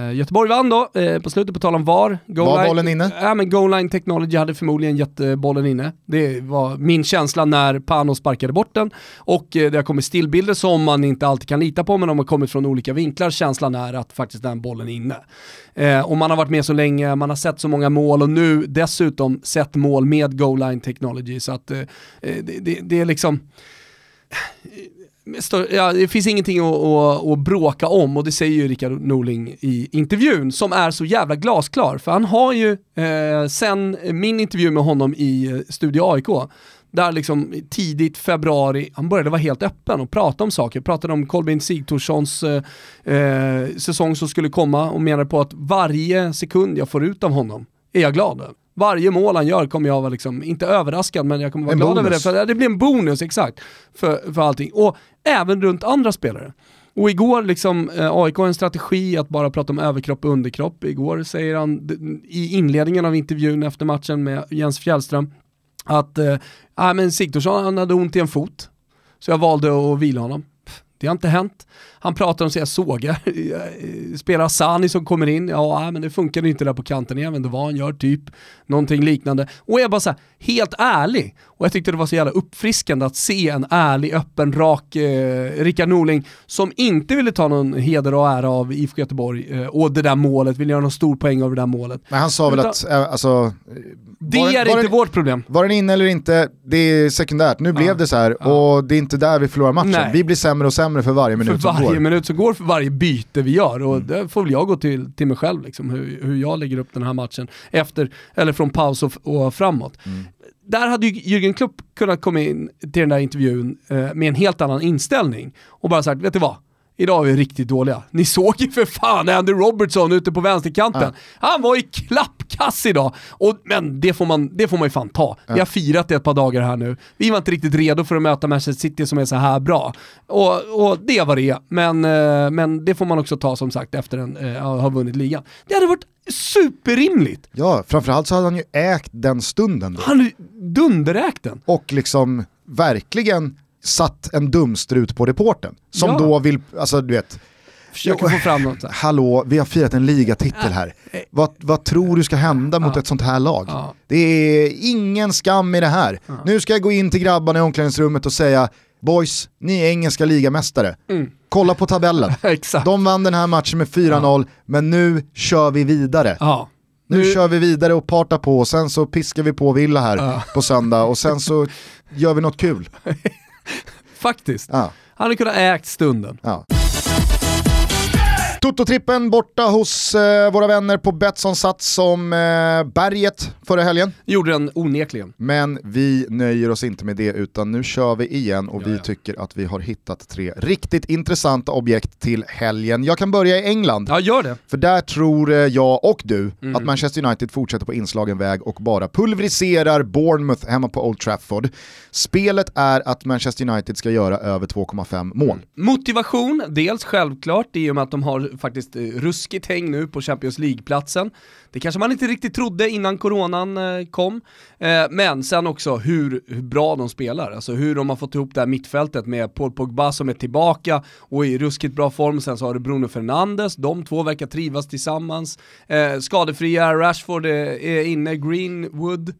eh, Göteborg vann då, eh, på slutet på tal om VAR. Goal Var line- bollen inne? Ja men Goal Line Technology hade förmodligen gett bollen inne. Det var min känsla när Pano sparkade bort den. Och det har kommit stillbilder som man inte alltid kan lita på, men de har kommit från olika vinklar. Känslan är att faktiskt den bollen är inne. Eh, och man har varit med så länge, man har sett så många mål och nu dessutom sett mål med Goal Line Technology. Så att eh, eh, det, det, det är liksom... Eh, ja, det finns ingenting att, att, att bråka om och det säger ju Rickard Norling i intervjun som är så jävla glasklar. För han har ju, eh, sen min intervju med honom i eh, Studio AIK, där liksom tidigt februari, han började vara helt öppen och prata om saker. Pratade om Kolbeinn Sigthorssons eh, eh, säsong som skulle komma och menade på att varje sekund jag får ut av honom är jag glad över. Varje mål han gör kommer jag vara, liksom, inte överraskad, men jag kommer vara En glad över det. bonus. För det blir en bonus, exakt, för, för allting. Och även runt andra spelare. Och igår, liksom, eh, AIK har en strategi att bara prata om överkropp och underkropp. Igår säger han i inledningen av intervjun efter matchen med Jens Fjällström att eh, men Sigthorsson han hade ont i en fot, så jag valde att vila honom. Det har inte hänt. Han pratar om sig, jag sågar, eh, spelar Sani som kommer in, ja men det funkade inte där på kanten, jag vet inte vad han gör, typ någonting liknande. Och jag bara så här, helt ärlig, och jag tyckte det var så jävla uppfriskande att se en ärlig, öppen, rak eh, Rickard Norling som inte ville ta någon heder och ära av IFK Göteborg eh, och det där målet, ville göra någon stor poäng av det där målet. Men han sa väl Utan- att, eh, alltså... Det var, är var inte den, vårt problem. Var den inne eller inte, det är sekundärt. Nu blev det så här och det är inte där vi förlorar matchen. Nej. Vi blir sämre och sämre för varje för minut som varje går. Mm. minut som går, för varje byte vi gör. Och det får väl jag gå till, till mig själv, liksom, hur, hur jag lägger upp den här matchen efter, eller från paus och, och framåt. Mm. Där hade ju Jürgen Klopp kunnat komma in till den där intervjun eh, med en helt annan inställning och bara sagt, vet du vad? Idag är vi riktigt dåliga. Ni såg ju för fan Andy Robertson ute på vänsterkanten. Han var i klappkass idag. Och, men det får, man, det får man ju fan ta. Vi har firat det ett par dagar här nu. Vi var inte riktigt redo för att möta Manchester City som är så här bra. Och, och det var det. Men, eh, men det får man också ta som sagt efter att eh, ha vunnit ligan. Det hade varit superrimligt. Ja, framförallt så hade han ju ägt den stunden då. Han dunderägt den. och liksom verkligen satt en dumstrut på reporten. Som Ja. då vill, alltså du vet, Försöker få fram något. här. hallå, vi har firat en ligatitel här. Vad, vad tror du ska hända mot Ja. ett sånt här lag? Ja. Det är ingen skam i det här. Nu ska jag gå in till grabbarna i omklädningsrummet och säga, boys, ni är engelska ligamästare. Mm. Kolla på tabellen. Exakt. De vann den här matchen med 4-0, men nu kör vi vidare. Ja. Nu, Nu- kör vi vidare och partar på och sen så piskar vi på Villa här på söndag och sen så gör vi något kul. Faktiskt. Ja. Han hade kunnat ägt stunden. Ja. Toto-trippen borta hos eh, våra vänner på Betsson satt som eh, berget förra helgen. Gjorde den onekligen. Men vi nöjer oss inte med det utan nu kör vi igen och vi ja. tycker att vi har hittat tre riktigt intressanta objekt till helgen. Jag kan börja i England. Ja, gör det. För där tror eh, jag och du Mm. att Manchester United fortsätter på inslagen väg och bara pulveriserar Bournemouth hemma på Old Trafford. Spelet är att Manchester United ska göra över 2,5 mål. Motivation, dels självklart i och med att de har faktiskt eh, ruskigt häng nu på Champions League-platsen. Det kanske man inte riktigt trodde innan coronan eh, kom. Eh, men sen också hur, hur bra de spelar, alltså hur de har fått ihop det här mittfältet med Paul Pogba som är tillbaka och i ruskigt bra form. Sen så har du Bruno Fernandes, de två verkar trivas tillsammans. Skadefria Rashford är, inne, Greenwood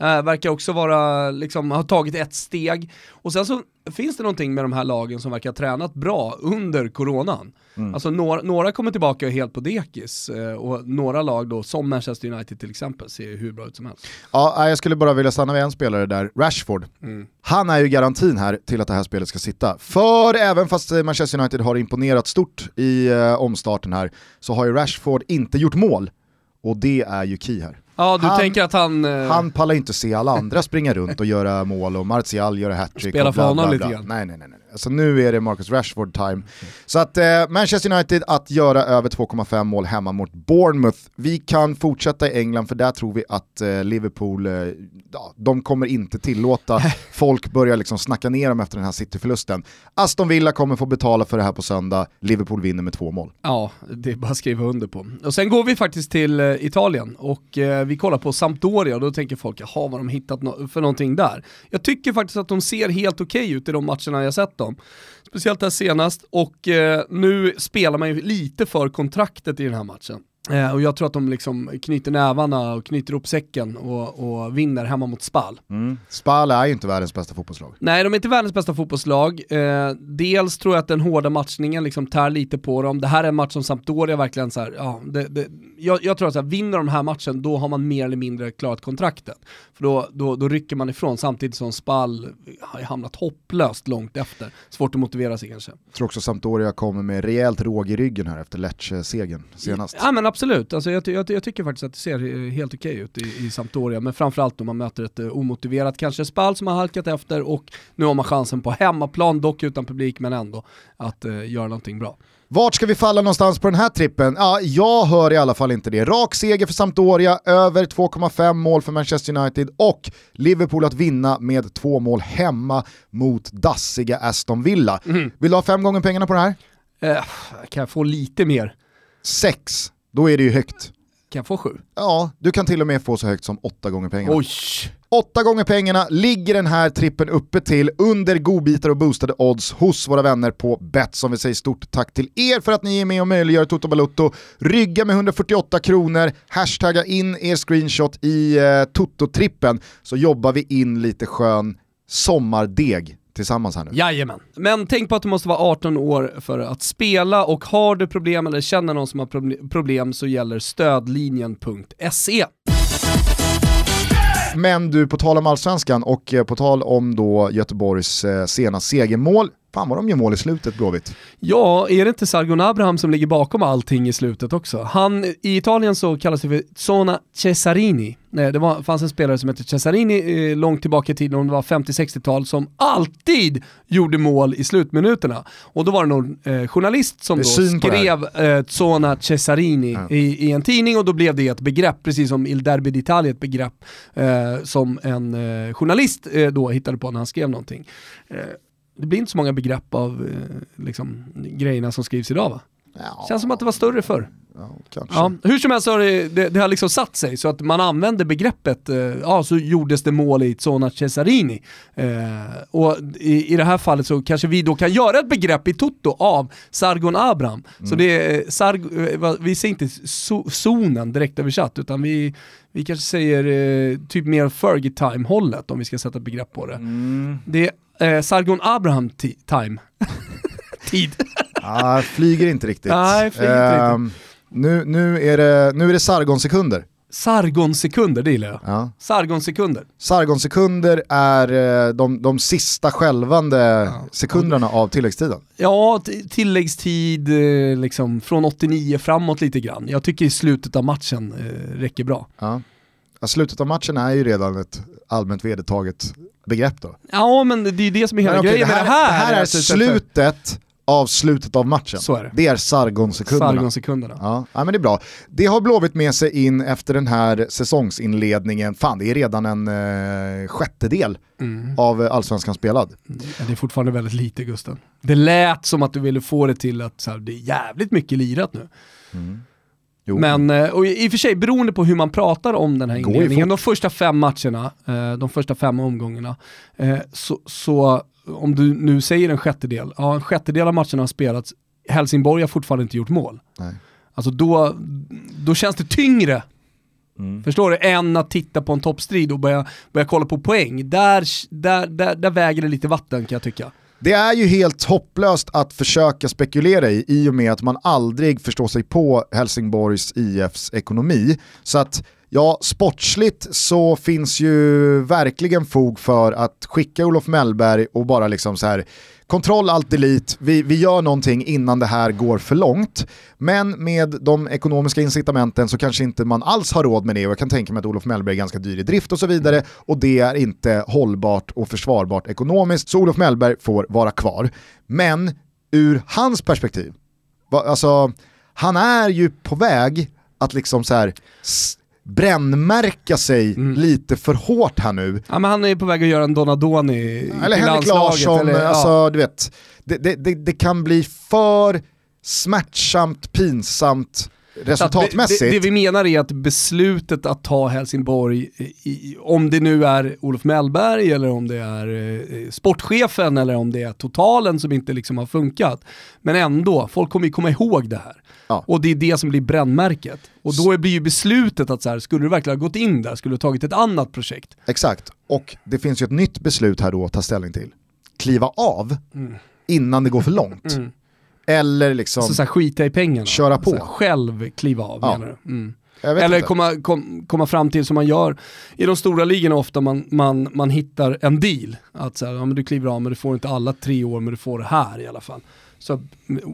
Uh, verkar också vara, liksom, ha tagit ett steg. Och sen så finns det någonting med de här lagen som verkar ha tränat bra under coronan. Alltså några, några kommer tillbaka helt på dekis eh, och några lag då, som Manchester United till exempel, ser hur bra ut som helst. Ja, jag skulle bara vilja stanna vid en spelare där, Rashford. Han är ju garantin här till att det här spelet ska sitta. För även fast Manchester United har imponerat stort i eh, omstarten här, så har ju Rashford inte gjort mål. Och det är ju key här. Ja, du Han- tänker att han... eh, Han pallar inte se alla andra springa runt och göra mål och Martial göra hattrick. Spela och för honom lite grann. Nej, nej, nej. nej. Alltså nu är det Marcus Rashford time. Så att eh, Manchester United att göra över 2,5 mål hemma mot Bournemouth. Vi kan fortsätta i England för där tror vi att eh, Liverpool, eh, de kommer inte tillåta folk börja liksom snacka ner dem efter den här City-förlusten. Aston Villa kommer få betala för det här på söndag, Liverpool vinner med två mål. Ja, det är bara att skriva under på. Och sen går vi faktiskt till eh, Italien och eh, vi kollar på Sampdoria och då tänker folk, jaha vad de hittat no för någonting där? Jag tycker faktiskt att de ser helt okej okay ut i de matcherna jag sett dem. Speciellt här senast och eh, nu spelar man ju lite för kontraktet i den här matchen. Eh, och jag tror att de liksom knyter nävarna och knyter upp säcken och, och vinner hemma mot Spal. Mm. Spal är ju inte världens bästa fotbollslag. Nej, de är inte världens bästa fotbollslag. Eh, dels tror jag att den hårda matchningen liksom tär lite på dem. Det här är en match som Sampdoria verkligen så här, ja, det, det, jag, jag, tror att så här, vinner de här matchen, då har man mer eller mindre klarat kontraktet. För då, då, då rycker man ifrån, samtidigt som Spal har hamnat hopplöst långt efter. Svårt att motivera sig kanske. Jag tror också Sampdoria kommer med rejält råg i ryggen här efter Lecce-segern senast. Ja, men absolut, alltså jag, jag, jag, tycker faktiskt att det ser eh, helt okej okay ut i, i Sampdoria, men framförallt om man möter ett uh, omotiverat kanske Spal som har halkat efter och nu har man chansen på hemmaplan, dock utan publik men ändå, att uh, göra någonting bra. Vart ska vi falla någonstans på den här trippen? Ja, jag hör i alla fall inte det. Rak seger för Sampdoria, över 2,5 mål för Manchester United och Liverpool att vinna med två mål hemma mot dassiga Aston Villa. Mm. Vill du ha fem gånger pengarna på det här? Eh, kan jag få lite mer? Sex, då är det ju högt. Kan jag få sju? Ja, du kan till och med få så högt som åtta gånger pengarna. Oj! Åtta gånger pengarna ligger den här trippen uppe till under godbitar och boostade odds hos våra vänner på Betsson. Vi säger stort tack till er för att ni är med och möjliggör Toto Balutto. Rygga med 148 kronor, hashtagga in er screenshot i eh, Toto-trippen så jobbar vi in lite skön sommardeg tillsammans här nu. Jajamän. Men tänk på att du måste vara 18 år för att spela och har du problem eller känner någon som har problem så gäller stödlinjen.se. Men du, på tal om allsvenskan och eh, på tal om då Göteborgs eh, sena segermål, Fan vad de gör mål i slutet Blåvitt. Ja, är det inte Sargon Abraham som ligger bakom allting i slutet också? Han, I Italien så kallas det för Zona Cesarini. Nej, det var, fanns en spelare som hette Cesarini eh, långt tillbaka i tiden, om det var 50-60-tal, som alltid gjorde mål i slutminuterna. Och då var det någon eh, journalist som då skrev eh, Zona Cesarini ja. i, i, en tidning och då blev det ett begrepp, precis som Il Derby d'Italia ett begrepp eh, som en eh, journalist eh, då hittade på när han skrev någonting. Eh, det blir inte så många begrepp av eh, liksom, grejerna som skrivs idag va? Ja. Känns som att det var större förr. Ja, ja, hur som helst så har det, det, det, har liksom satt sig så att man använder begreppet, eh, ja så gjordes det mål i Zona Cesarini. Eh, och i, i det här fallet så kanske vi då kan göra ett begrepp i Toto av Sargon Abraham. Mm. Så det är, Sarg, eh, vi säger inte so, zonen direkt översatt utan vi, vi kanske säger eh, typ mer Fergie time-hållet om vi ska sätta ett begrepp på det. Mm. Det eh, Sargon Abraham time. Tid. ah, flyger inte riktigt. Nej, flyger inte uh, riktigt. Nu, nu, är det, nu är det Sargon-sekunder. Sargon-sekunder, det gillar jag. Ja. Sargon-sekunder. Sargon-sekunder är eh, de, de sista skälvande ja. sekunderna av tilläggstiden. Ja, tilläggstid eh, liksom från 89 framåt lite grann. Jag tycker i slutet av matchen eh, räcker bra. Ja. ja. slutet av matchen är ju redan ett allmänt vedertaget begrepp då. Ja, men det är ju det som är hela grejen med det här. Det här är slutet av slutet av matchen. Så är det. det är Sargon-sekunderna. Sargon-sekunderna. Ja, ja, men det är bra. Det har Blåvitt med sig in efter den här säsongsinledningen. Fan, det är redan en eh, sjättedel mm. av allsvenskan spelad. Ja, det är fortfarande väldigt lite Gusten. Det lät som att du ville få det till att så här, det är jävligt mycket lirat nu. Mm. Men eh, och i och för sig, beroende på hur man pratar om den här inledningen, de första fem matcherna, eh, de första fem omgångarna, eh, så, så om du nu säger en sjättedel, ja en sjättedel av matcherna har spelats, Helsingborg har fortfarande inte gjort mål. Nej. Alltså då, då känns det tyngre Mm. Förstår du? Än att titta på en toppstrid och börja, börja kolla på poäng. Där, där, där, där väger det lite vatten kan jag tycka. Det är ju helt hopplöst att försöka spekulera i, i och med att man aldrig förstår sig på Helsingborgs IFs ekonomi. Så att Ja, sportsligt så finns ju verkligen fog för att skicka Olof Mellberg och bara liksom så här kontroll allt delete, vi, vi gör någonting innan det här går för långt. Men med de ekonomiska incitamenten så kanske inte man alls har råd med det och jag kan tänka mig att Olof Mellberg är ganska dyr i drift och så vidare och det är inte hållbart och försvarbart ekonomiskt så Olof Mellberg får vara kvar. Men ur hans perspektiv, alltså han är ju på väg att liksom så här brännmärka sig mm. lite för hårt här nu. Ja men han är på väg att göra en Donadoni Eller Henrik Larsson, eller, ja. alltså du vet. Det, det, det, det, kan bli för smärtsamt, pinsamt resultatmässigt. Det, det, vi menar är att beslutet att ta Helsingborg, i, om det nu är Olof Mellberg eller om det är eh, sportchefen eller om det är totalen som inte liksom har funkat. Men ändå, folk kommer ju komma ihåg det här. Ja. Och det är det som blir brännmärket. Och då blir ju beslutet att så här, skulle du verkligen ha gått in där, skulle du tagit ett annat projekt? Exakt, och det finns ju ett nytt beslut här då att ta ställning till. Kliva av mm. innan det går för långt. Mm. Eller liksom... Så, så här, skita i pengarna? Köra på. Här, själv kliva av ja. menar du? Mm. Eller komma, kom, komma fram till som man gör i de stora ligorna ofta, man, man, man hittar en deal. Att så här, ja, men du kliver av men du får inte alla tre år men du får det här i alla fall. Så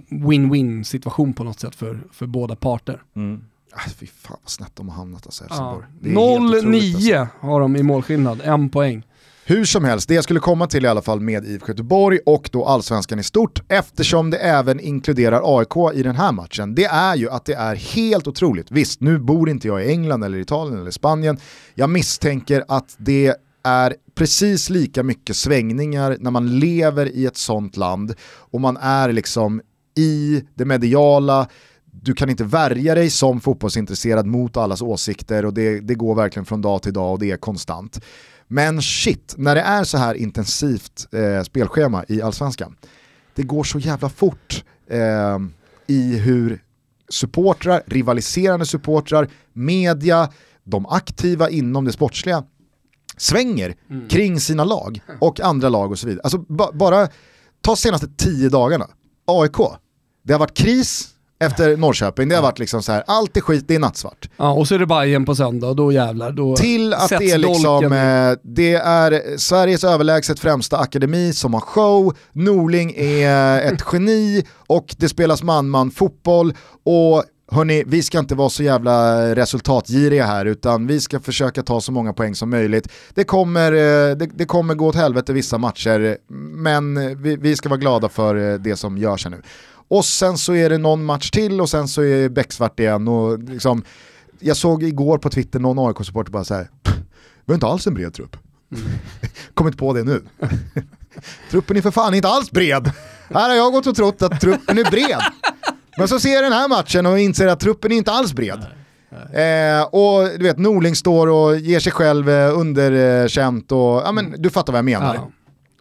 win-win situation på något sätt för, för båda parter. Mm. Äh, fy fan vad snett de har hamnat alltså Helsingborg. Ja. 0-9 alltså. har de i målskillnad, en poäng. Hur som helst, det jag skulle komma till i alla fall med IFK Göteborg och då allsvenskan i stort, eftersom det även inkluderar AIK i den här matchen, det är ju att det är helt otroligt. Visst, nu bor inte jag i England eller Italien eller Spanien. Jag misstänker att det är precis lika mycket svängningar när man lever i ett sånt land och man är liksom i det mediala, du kan inte värja dig som fotbollsintresserad mot allas åsikter och det, det går verkligen från dag till dag och det är konstant. Men shit, när det är så här intensivt eh, spelschema i allsvenskan, det går så jävla fort eh, i hur supportrar, rivaliserande supportrar, media, de aktiva inom det sportsliga svänger mm. kring sina lag och andra lag och så vidare. Alltså bara ta senaste tio dagarna, AIK, det har varit kris, efter Norrköping. Det har varit liksom så här, allt är skit, det är nattsvart. Ja, och så är det Bayern på söndag, då jävlar. Då Till att det är liksom, eh, det är Sveriges överlägset främsta akademi som har show, Norling är ett geni och det spelas man-man fotboll och Hörni, vi ska inte vara så jävla resultatgiriga här utan vi ska försöka ta så många poäng som möjligt. Det kommer, eh, det, det kommer gå åt helvete vissa matcher men vi, vi ska vara glada för eh, det som görs här nu. Och sen så är det någon match till och sen så är det becksvart igen. Och liksom, jag såg igår på Twitter någon AIK-supporter bara så här, vi har inte alls en bred trupp. Mm. Kommit på det nu. truppen är för fan inte alls bred. Här har jag gått och trott att truppen är bred. Men så ser jag den här matchen och inser att truppen är inte alls bred. Eh, och du vet, Norling står och ger sig själv eh, underkänt och ja, men, du fattar vad jag menar. Ja.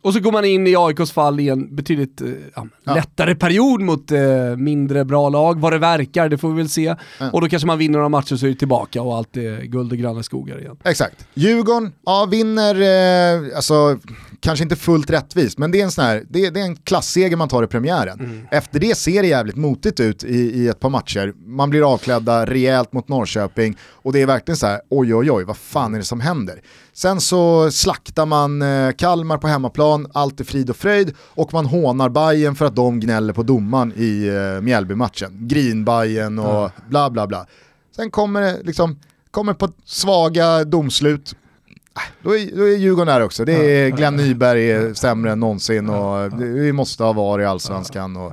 Och så går man in i AIKs fall i en betydligt eh, ja, ja. lättare period mot eh, mindre bra lag, vad det verkar, det får vi väl se. Ja. Och då kanske man vinner några matcher så är det tillbaka och allt är guld och gröna skogar igen. Exakt. Djurgården, ja vinner, eh, alltså kanske inte fullt rättvist, men det är en sån här, det, det är en klassseger man tar i premiären. Mm. Efter det ser det jävligt motigt ut i, i ett par matcher. Man blir avklädda rejält mot Norrköping och det är verkligen så här, oj oj oj, vad fan är det som händer? Sen så slaktar man eh, Kalmar på hemmaplan, allt är frid och fröjd och man hånar Bayern för att de gnäller på domaren i eh, Mjällby-matchen. Grinbajen och mm. bla bla bla. Sen kommer det liksom, kommer på svaga domslut, då är, då är Djurgården där också. Det är Glenn Nyberg sämre än någonsin och vi måste ha VAR i allsvenskan. Och...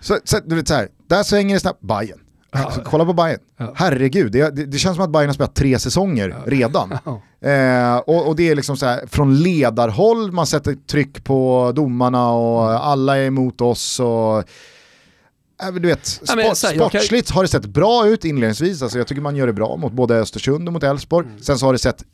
Så, så, du vet så här, där svänger det snabbt. Bayern Alltså, kolla på Bayern. Herregud, det, det, känns som att Bayern har spelat tre säsonger redan. Eh, och, och, det är liksom så här, från ledarhåll, man sätter tryck på domarna och alla är emot oss. Och, äh, du vet, sport, ja, här, sportsligt kan... har det sett bra ut inledningsvis, alltså, jag tycker man gör det bra mot både Östersund och mot Elfsborg. Mm. Sen så har det sett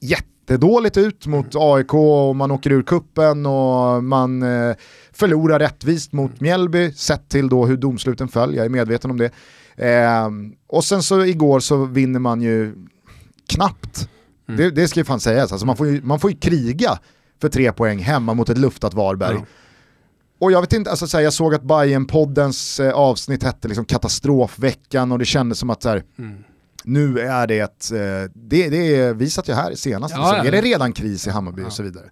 jättedåligt ut mot AIK och man åker ur kuppen och man eh, förlorar rättvist mot mm. Mjällby, sett till då hur domsluten föll, jag är medveten om det. Eh, och sen så igår så vinner man ju knappt. Mm. Det, det ska ju fan sägas, alltså man, får ju, man får ju kriga för tre poäng hemma mot ett luftat Varberg. Ja. Och jag vet inte, alltså, så här, jag såg att bayern poddens eh, avsnitt hette liksom katastrofveckan och det kändes som att så här, mm. Nu är det ett, eh, det, det är, vi satt ju här senast, ja, liksom. ja. är det redan kris i Hammarby och så vidare.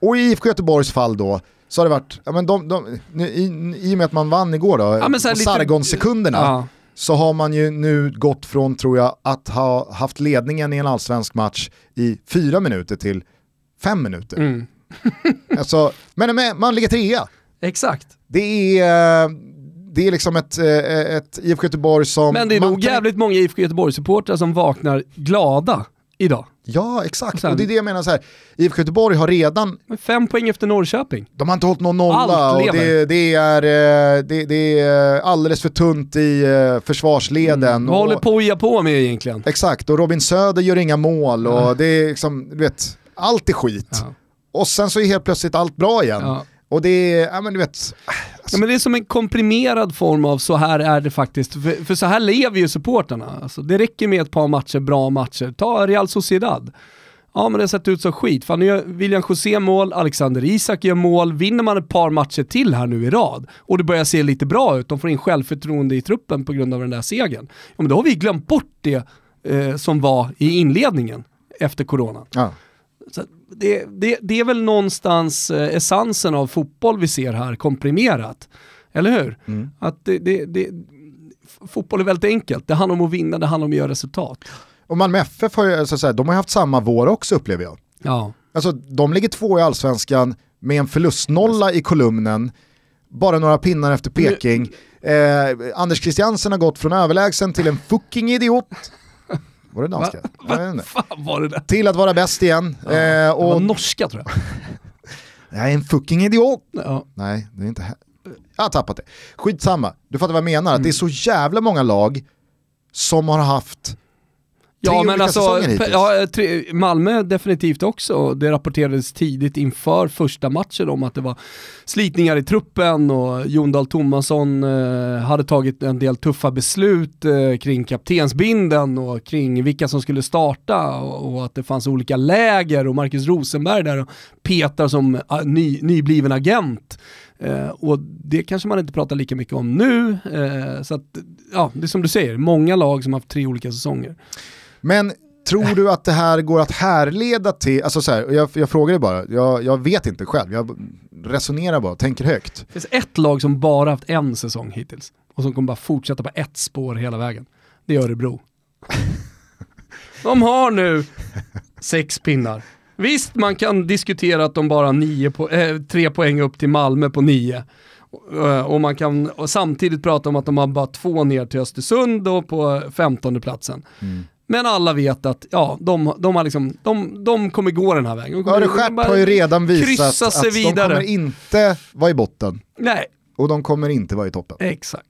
Och i IFK Göteborgs fall då, så har det varit, ja, men de, de, i, i och med att man vann igår då, ja, Sargon-sekunderna, ja så har man ju nu gått från, tror jag, att ha haft ledningen i en allsvensk match i fyra minuter till fem minuter. Mm. alltså, men man ligger trea. Exakt. Det är, det är liksom ett, ett IFK Göteborg som... Men det är nog jävligt många IFK Göteborg-supportrar som vaknar glada idag. Ja, exakt. Sen- och det är det jag menar så här. IFK Göteborg har redan, Fem poäng efter Norrköping. de har inte hållit någon nolla och det, det, är, eh, det, det är alldeles för tunt i eh, försvarsleden. Vad håller och, Poja på med egentligen? Exakt, och Robin Söder gör inga mål och det är liksom, du vet, allt är skit. Ja. Och sen så är helt plötsligt allt bra igen. Ja. Och det är, ja men du vet, Ja, men det är som en komprimerad form av så här är det faktiskt. För, för så här lever ju supporterna. Alltså, det räcker med ett par matcher, bra matcher. Ta Real Sociedad. Ja men det har sett ut som skit. Fan, nu gör William José mål, Alexander Isak gör mål. Vinner man ett par matcher till här nu i rad och det börjar se lite bra ut, de får in självförtroende i truppen på grund av den där segern. Ja men då har vi glömt bort det eh, som var i inledningen efter corona. ja. Så det, det, det är väl någonstans eh, essensen av fotboll vi ser här komprimerat. Eller hur? Mm. Att det, det, det, fotboll är väldigt enkelt. Det handlar om att vinna, det handlar om att göra resultat. Och Malmö FF har ju, så här, de har haft samma vår också upplever jag. Ja. Alltså de ligger två i allsvenskan med en förlustnolla i kolumnen, bara några pinnar efter Peking. Eh, Anders Christiansen har gått från överlägsen till en fucking idiot. Var det danska? Vet inte. Fan var det där? Till att vara bäst igen. Eh, Det var och norska tror jag. jag är en fucking idiot. Ja. Nej, det är inte här. Jag har tappat det. Skitsamma, du fattar vad jag menar. Att det är Mm. så jävla många lag som har haft Ja men alltså, ja, tre, Malmö definitivt också. Det rapporterades tidigt inför första matchen om att det var slitningar i truppen och Jon Dahl Tomasson eh, hade tagit en del tuffa beslut eh, kring kaptensbinden och kring vilka som skulle starta och, och att det fanns olika läger och Marcus Rosenberg där och petar som eh, ny, nybliven agent. Eh, och det kanske man inte pratar lika mycket om nu. Eh, så att, ja, det är som du säger, många lag som har haft tre olika säsonger. Men tror du att det här går att härleda till, alltså så här, jag, jag frågar dig bara, jag, jag vet inte själv, jag resonerar bara, tänker högt. Det finns ett lag som bara haft en säsong hittills och som kommer bara fortsätta på ett spår hela vägen. Det är Örebro. De har nu sex pinnar. Visst, man kan diskutera att de bara har nio po eh, tre poäng upp till Malmö på nio. Eh, Och man kan och samtidigt prata om att de har bara två ner till Östersund och på femtonde platsen. Men alla vet att ja, de, de, har liksom, de, de kommer gå den här vägen. De bara har ju redan visat att sig de vidare. kommer inte vara i botten Nej, och de kommer inte vara i toppen. exakt.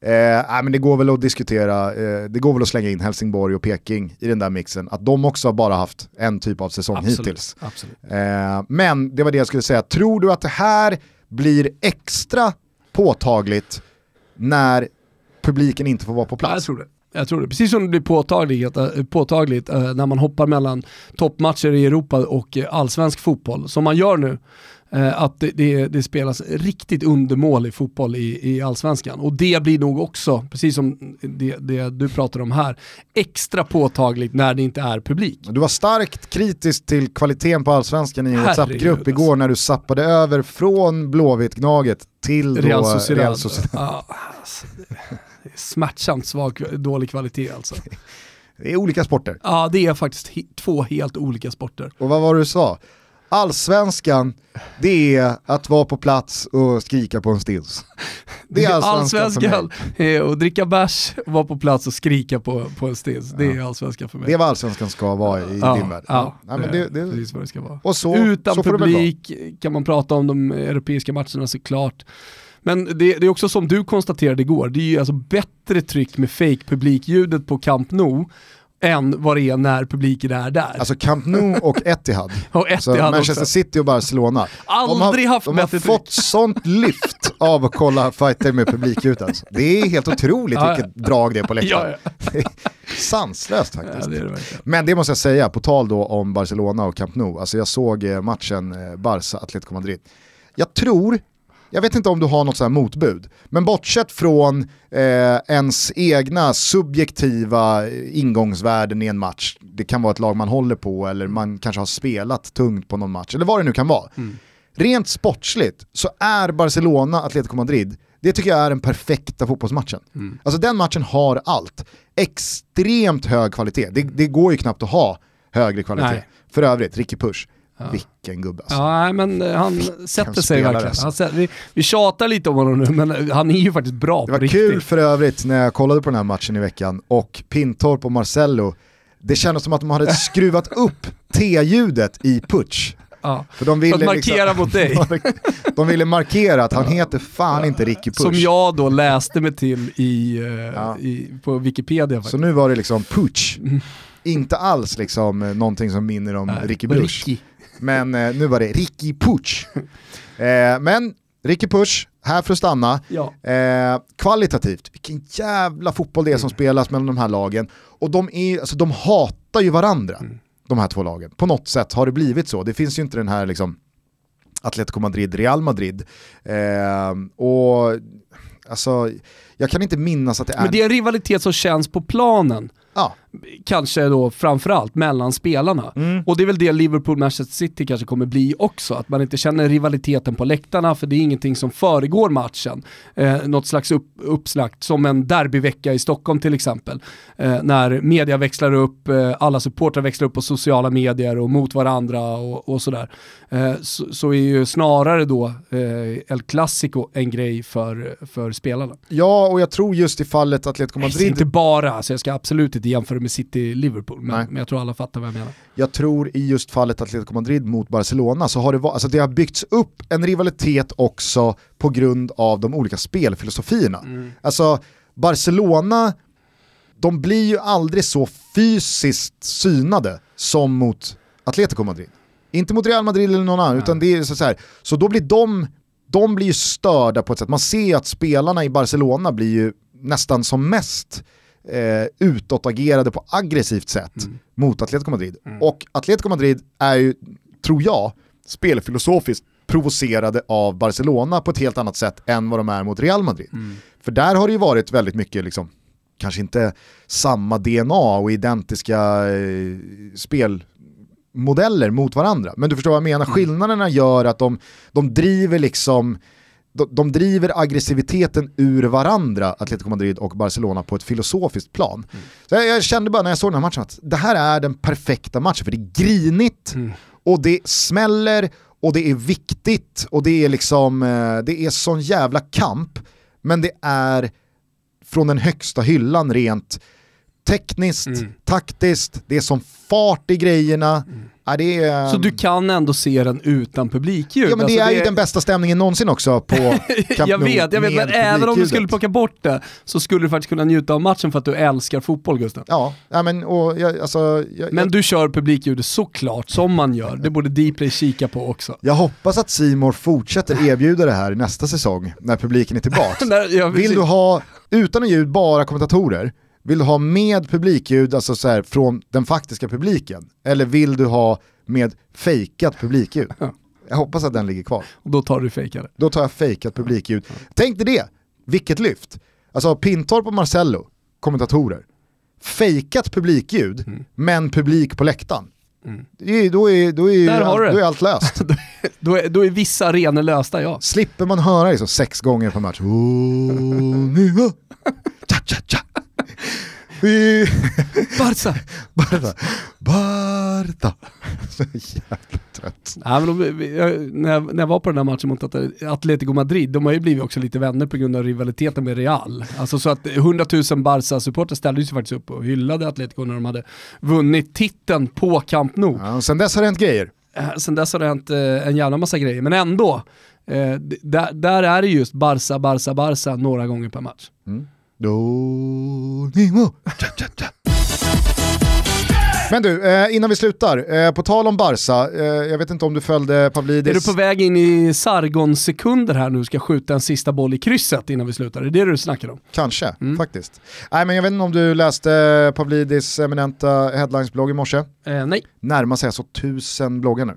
Eh, nej, men det går väl att diskutera, eh, det går väl att slänga in Helsingborg och Peking i den där mixen, att de också har bara haft en typ av säsong Absolut. hittills. Absolut. Eh, men det var det jag skulle säga, tror du att det här blir extra påtagligt när publiken inte får vara på Ja, jag plats? tror det. Jag tror det. Precis som det blir påtagligt, äh, påtagligt äh, när man hoppar mellan toppmatcher i Europa och äh, allsvensk fotboll, som man gör nu, att det, det, det spelas riktigt undermålig fotboll i, i allsvenskan. Och det blir nog också, precis som det, det du pratar om här, extra påtagligt när det inte är publik. Du var starkt kritisk till kvaliteten på allsvenskan i en WhatsApp-grupp alltså. igår när du zappade över från Blåvitt-Gnaget till Real Sociedad. Real Sociedad. Är smärtsamt svag, dålig kvalitet alltså. Det är olika sporter. Ja, det är faktiskt he- två helt olika sporter. Och vad var det du sa? Allsvenskan, det är att vara på plats och skrika på en stils. Det är allsvenskan, för allsvenskan mig. är att dricka bärs, vara på plats och skrika på, på en stils. Det är allsvenskan för mig. Det är vad allsvenskan ska vara i ja, din värld. Ja, Nej, men det, det, precis vad det ska vara. och så, Utan så publik kan man prata om de europeiska matcherna såklart. Men det, det är också som du konstaterade igår, det är ju alltså bättre tryck med fake publikljudet på Camp Nou än vad det är när publiken är där. Alltså Camp Nou och Etihad, och så Etihad Manchester också. City och Barcelona, Aldrig de har, haft de har fått sånt lyft av att kolla fighter med publikljud alltså. Det är helt otroligt Ja, ja. vilket drag det är på läktaren. Ja, sanslöst faktiskt. det det. Men det måste jag säga, på tal då om Barcelona och Camp Nou, alltså jag såg eh, matchen eh, Barca-Atletico Madrid. Jag tror, jag vet inte om du har något sånt här motbud, men bortsett från eh, ens egna subjektiva eh, ingångsvärden i en match, det kan vara ett lag man håller på eller man kanske har spelat tungt på någon match, eller vad det nu kan vara. Rent sportsligt så är Barcelona, Atletico Madrid, det tycker jag är den perfekta fotbollsmatchen. Alltså den matchen har allt. Extremt hög kvalitet, det, det går ju knappt att ha högre kvalitet. Nej. För övrigt, Ricky Push, vilken gubbe alltså. Ja, nej, men eh, han sätter sig verkligen. alltså. Han sätter, vi, vi tjatar lite om honom nu, men eh, han är ju faktiskt bra Det var riktigt. kul för övrigt när jag kollade på den här matchen i veckan och Pintorp och Marcello Det kändes som att de hade skruvat upp T-ljudet i Putsch. Ja. För de För ville att markera liksom, mot dig. de ville markera att han heter fan inte Ricky Pusch. Som jag då läste mig till i, eh, Ja. i, på Wikipedia Så faktiskt. nu var det liksom Putsch. Inte alls liksom någonting som minner om Ricky Bruch. Ricky. Men eh, nu var det Ricky Puch. Eh, men Ricky Puch, här för att stanna. Ja. Eh, kvalitativt, vilken jävla fotboll det är som spelas mellan de här lagen. Och de, är, alltså, de hatar ju varandra, de här två lagen. På något sätt har det blivit så. Det finns ju inte den här liksom, Atletico Madrid, Real Madrid. Eh, och alltså, jag kan inte minnas att det är... Men det är en rivalitet som känns på planen. ja, kanske då framförallt mellan spelarna. Mm. Och det är väl det Liverpool-Manchester City kanske kommer bli också, att man inte känner rivaliteten på läktarna för det är ingenting som föregår matchen. Eh, något slags upp, uppslagt, som en derbyvecka i Stockholm till exempel. Eh, när media växlar upp, eh, alla supportrar växlar upp på sociala medier och mot varandra och, och sådär. Eh, så, så är ju snarare då eh, El Clasico en grej för, för spelarna. ja, och jag tror just i fallet Atletico Madrid. Madrid Inte bara, så jag ska absolut inte jämföra med City-Liverpool, Nej. men, men jag tror alla fattar vad jag menar. jag tror i just fallet Atletico Madrid mot Barcelona så har det, alltså det har byggts upp en rivalitet också på grund av de olika spelfilosofierna. Alltså Barcelona, de blir ju aldrig så fysiskt synade som mot Atletico Madrid. Inte mot Real Madrid eller någon annan, utan det är så, så här. Så då blir de, de blir ju störda på ett sätt. Man ser att spelarna i Barcelona blir ju nästan som mest eh, utåtagerade på aggressivt sätt mot Atletico Madrid. Och Atletico Madrid är ju, tror jag, spelfilosofiskt provocerade av Barcelona på ett helt annat sätt än vad de är mot Real Madrid. För där har det ju varit väldigt mycket, liksom, kanske inte samma DNA och identiska eh, spelmodeller mot varandra. Men du förstår vad jag menar, skillnaderna gör att de, de driver liksom de, de driver aggressiviteten ur varandra, Atletico Madrid och Barcelona, på ett filosofiskt plan. Så jag, jag kände bara när jag såg den här matchen att det här är den perfekta matchen, för det är grinigt och det smäller och det är viktigt och det är liksom, eh, det är sån jävla kamp, men det är från den högsta hyllan rent tekniskt, taktiskt, det är som fart i grejerna. Ja, det är, Så du kan ändå se den utan publikljud? Ja men det Alltså, är ju den bästa stämningen någonsin också på Camp jag vet, jag vet, men även om du skulle plocka bort det så skulle du faktiskt kunna njuta av matchen för att du älskar fotboll Gustav. Ja, ja men och jag, alltså, jag, Men du kör publikljudet såklart, som man gör. Det borde Dplay kika på också. jag hoppas att Simor fortsätter erbjuda det här nästa säsong när publiken är tillbaka. Vill du ha, utan ljud, bara kommentatorer? Vill du ha med publikljud, alltså så här, från den faktiska publiken? Eller vill du ha med fejkat publikljud? Jag hoppas att den ligger kvar. Och då tar du fejkare. Då tar jag fejkat publikljud. Tänk dig det, vilket lyft. Alltså Pintorp och Marcello, kommentatorer. Fejkat publikljud, Mm. men publik på läktaren. Det är, då, är, då, är, Där då är allt löst. Då är, då är vissa arenor lösta ja. Slipper man höra så sex gånger per match. Oh, nya. Cha, cha, cha. Vi- Barca! Barta. Barta. Så jävla trött. Nej, men de, vi- jag, när, jag, när jag var på den här matchen mot At- Atletico Madrid, de har ju blivit också lite vänner på grund av rivaliteten med Real. Alltså så att 100 000 Barca-supportrar ställde sig faktiskt upp och hyllade Atletico när de hade vunnit titeln på Camp Nou. Ja, sen dess har det hänt grejer. Eh, Sen dess har det hänt eh, en jävla massa grejer, men ändå. Eh, där, där är det just Barca, Barca, Barca några gånger per match. Donimo. Cha, cha, cha. Men du, eh, innan vi slutar, eh, på tal om Barca, eh, jag vet inte om du följde Pavlidis... Är du på väg in i Sargon-sekunder här nu ska skjuta en sista boll i krysset innan vi slutar? Är det det du snackar om? Kanske, faktiskt. Nej men jag vet inte om du läste Pavlidis eminenta headlines-blogg i morse. Eh, nej. Närmar sig alltså tusen bloggar nu.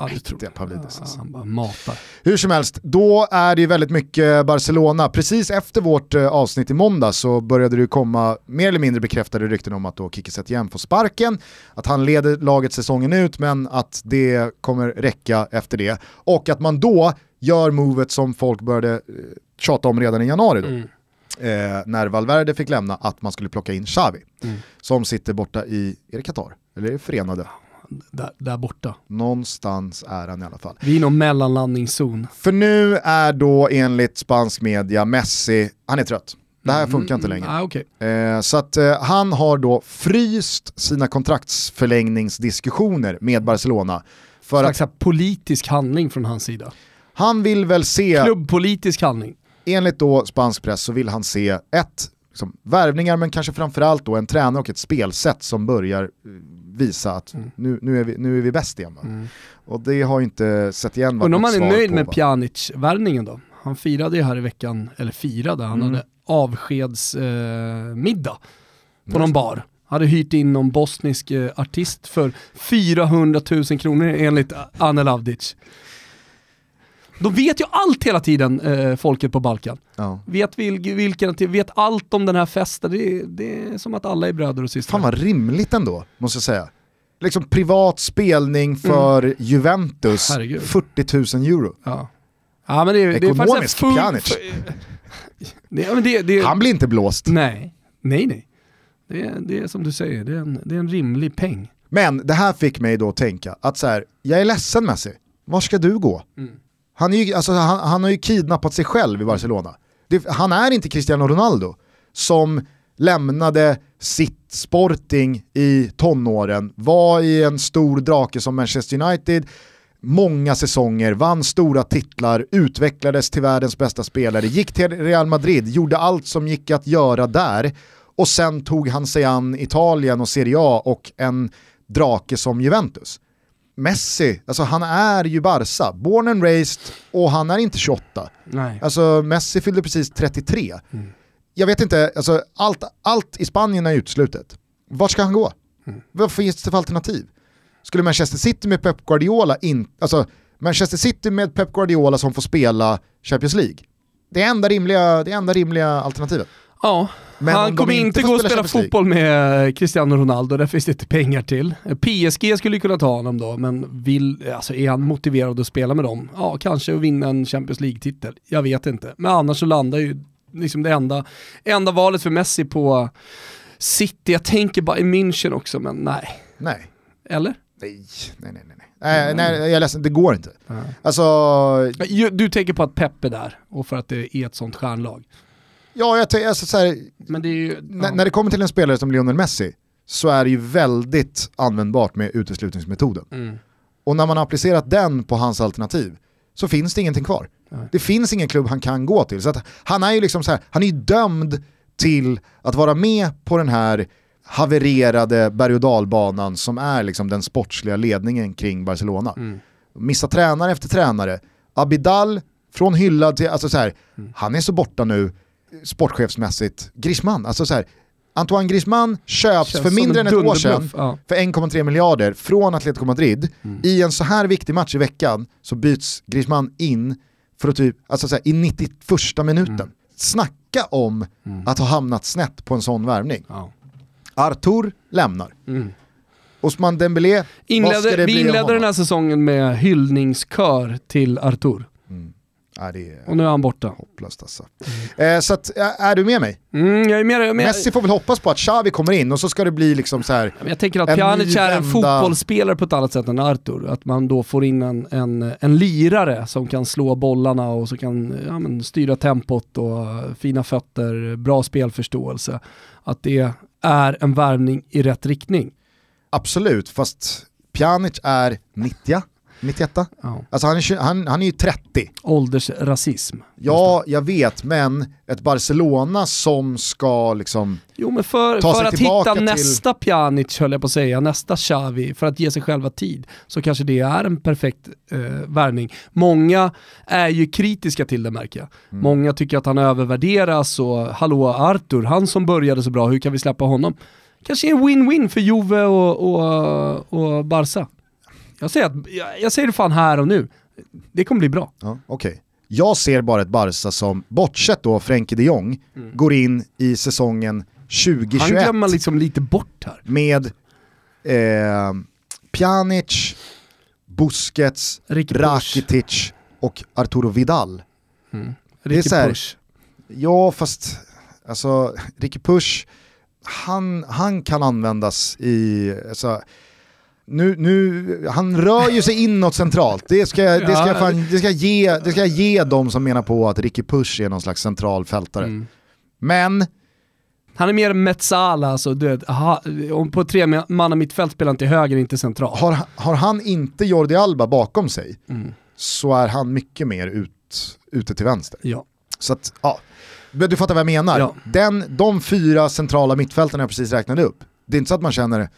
Ja, det tror jag. Pavlidis. Alltså. han bara matar. Hur som helst, då är det ju väldigt mycket Barcelona. Precis efter vårt eh, avsnitt i måndag så började det komma mer eller mindre bekräftade rykten om att då Kiki Setien får sparken, att han leder laget säsongen ut men att det kommer räcka efter det. Och att man då gör movet som folk började eh, tjata om redan i januari då. Eh, när Valverde fick lämna, att man skulle plocka in Xavi. Som sitter borta i, är det Qatar? Eller är det Förenade? Där, där borta. Någonstans är han i alla fall. Vi är inom mellanlandningszon. För nu är då enligt spansk media Messi, han är trött. Det här funkar inte Mm, längre. ah, okej. Eh, så att eh, han har då fryst sina kontraktsförlängningsdiskussioner med Barcelona. För Slags att politisk handling från hans sida. han vill väl se, Klubbpolitisk handling. enligt då spansk press så vill han se ett, liksom, värvningar men kanske framförallt då en tränare och ett spelsätt som börjar eh, visa att nu, nu, är vi, nu är vi bäst igen. Va? Och det har ju inte sett igen varit Undrar om han är nöjd på, med? Pjanic-värvningen då? Han firade ju här i veckan, eller firade, han Mm. hade avskedsmiddag eh, på någon bar. Hade hyrt in någon bosnisk eh, artist för 400 000 kronor enligt Anel Avdic. De vet ju allt hela tiden, eh, folket på Balkan. Ja. Vet, vil, vilken, vet allt om den här festen, det, är- det är som att alla är bröder och systrar. Fan vad rimligt ändå, måste jag säga. Liksom privat spelning för Juventus, Mm. Herregud. 40 000 euro. Ja. Ja men det, är- det är Ekonomisk. Pjanic. Ja, Han blir inte blåst. Nej, nej nej. Det är, det är som du säger, det är, en, det är en rimlig peng. Men det här fick mig då att tänka att så här, jag är ledsen Messi, var ska du gå? Mm. Han, är ju, alltså, han, han har ju kidnappat sig själv i Barcelona. Det, han är inte Cristiano Ronaldo som lämnade sitt Sporting i tonåren, var i en stor drake som Manchester United, många säsonger, vann stora titlar, utvecklades till världens bästa spelare, gick till Real Madrid, gjorde allt som gick att göra där och sen tog han sig an Italien och Serie A och en drake som Juventus. Messi, alltså han är ju Barca, born and raised och han är inte 28. Nej. Alltså Messi fyllde precis 33. Jag vet inte, alltså, allt, allt i Spanien är uteslutet. Vart ska han gå? Vad finns det för alternativ? Skulle Manchester City med Pep Guardiola in, alltså Manchester City med Pep Guardiola som får spela Champions League. Det är enda rimliga, det enda rimliga alternativet. Ja, Men han kommer inte gå och spela fotboll med Cristiano Ronaldo, där finns det inte pengar till. PSG skulle ju kunna ta honom då, men vill, alltså är han motiverad att spela med dem? Ja, kanske att vinna en Champions League-titel. Jag vet inte. Men annars så landar ju liksom det enda, enda valet för Messi på City. Jag tänker bara i München också, men nej. Nej. Eller? Nej, nej, nej, nej. nej. nej, jag är ledsen, det går inte. Alltså, Ju- Du tänker på att Pep är där och för att det är ett sånt stjärnlag. Ja, jag alltså, så här, Men det är ju... när, ja. när det kommer till en spelare som Lionel Messi så är det ju väldigt användbart med uteslutningsmetoden. Mm. Och när man har applicerat den på hans alternativ så finns det ingenting kvar. Nej. Det finns ingen klubb han kan gå till. Så han är ju liksom så här, han är ju dömd till att vara med på den här havererade berg och dalbanan som är liksom den sportsliga ledningen kring Barcelona. Mm. Missa tränare efter tränare. Abidal från hyllad till, alltså så här, Mm. han är så borta nu sportchefsmässigt. Griezmann, alltså så här, Antoine Griezmann köps Känns för mindre än ett år sedan ja. för 1,3 miljarder från Atletico Madrid. Mm. I en så här viktig match i veckan så byts Griezmann in för att typ, alltså så här, i 91 minuten. Mm. Snacka om att ha hamnat snett på en sån värvning. Ja. Artur lämnar. Mm. Osman Dembélé, vad ska Inledde, det vi bli av inledde den här säsongen med hyllningskör till Artur Ja, och nu är han borta. hopplöst alltså. Eh, så att, är du med mig? Mm, jag är med, med, Messi får väl hoppas på att Xavi kommer in och så ska det bli liksom så här. Jag tänker att Pjanic är en fotbollsspelare på ett annat sätt än Artur. Att man då får in en, en, en lirare som kan slå bollarna och så kan ja, men, styra tempot och fina fötter, bra spelförståelse. Att det är en värvning i rätt riktning. Absolut, fast Pjanic är 90, 91. Ja. Alltså han är, han, han är ju 30. Åldersrasism. Ja, jag vet, men ett Barcelona som ska liksom... Jo men för, för att hitta till- nästa Pjanic höll jag på att säga, nästa Xavi, för att ge sig själva tid, så kanske det är en perfekt eh, värvning. Många är ju kritiska till det märker jag. Mm. Många tycker att han övervärderas och hallå Artur, han som började så bra, hur kan vi släppa honom? Kanske en win-win för Juve och, och, och Barca. Jag säger, att, jag, jag säger det fan här och nu, det kommer bli bra. Ja, Okej. Jag ser bara ett Barca som, bortsett då Frenkie de Jong, går in i säsongen Han 2021 glömmer man liksom lite bort här. med eh, Pjanic, Busquets, Ricky. Rakitic och Arturo Vidal. Det är Ricky så här- Push. Ja, fast alltså, Ricky Push, han, han kan användas i, alltså, nu, nu, han rör ju sig inåt centralt. Det ska, det, ska jag fan, det, ska jag ge, det ska jag ge de som menar på att Ricky Push är någon slags central fältare. Mm. Men Han är mer Metsala, alltså du vet, aha, på tre manna mittfält spelar han till höger, inte central. har, har han inte Jordi Alba bakom sig Mm. så är han mycket mer ut, ute till vänster. Ja. Så att, ja, du fattar vad jag menar. Ja. Den, de fyra centrala mittfälten jag precis räknade upp, det är inte så att man känner,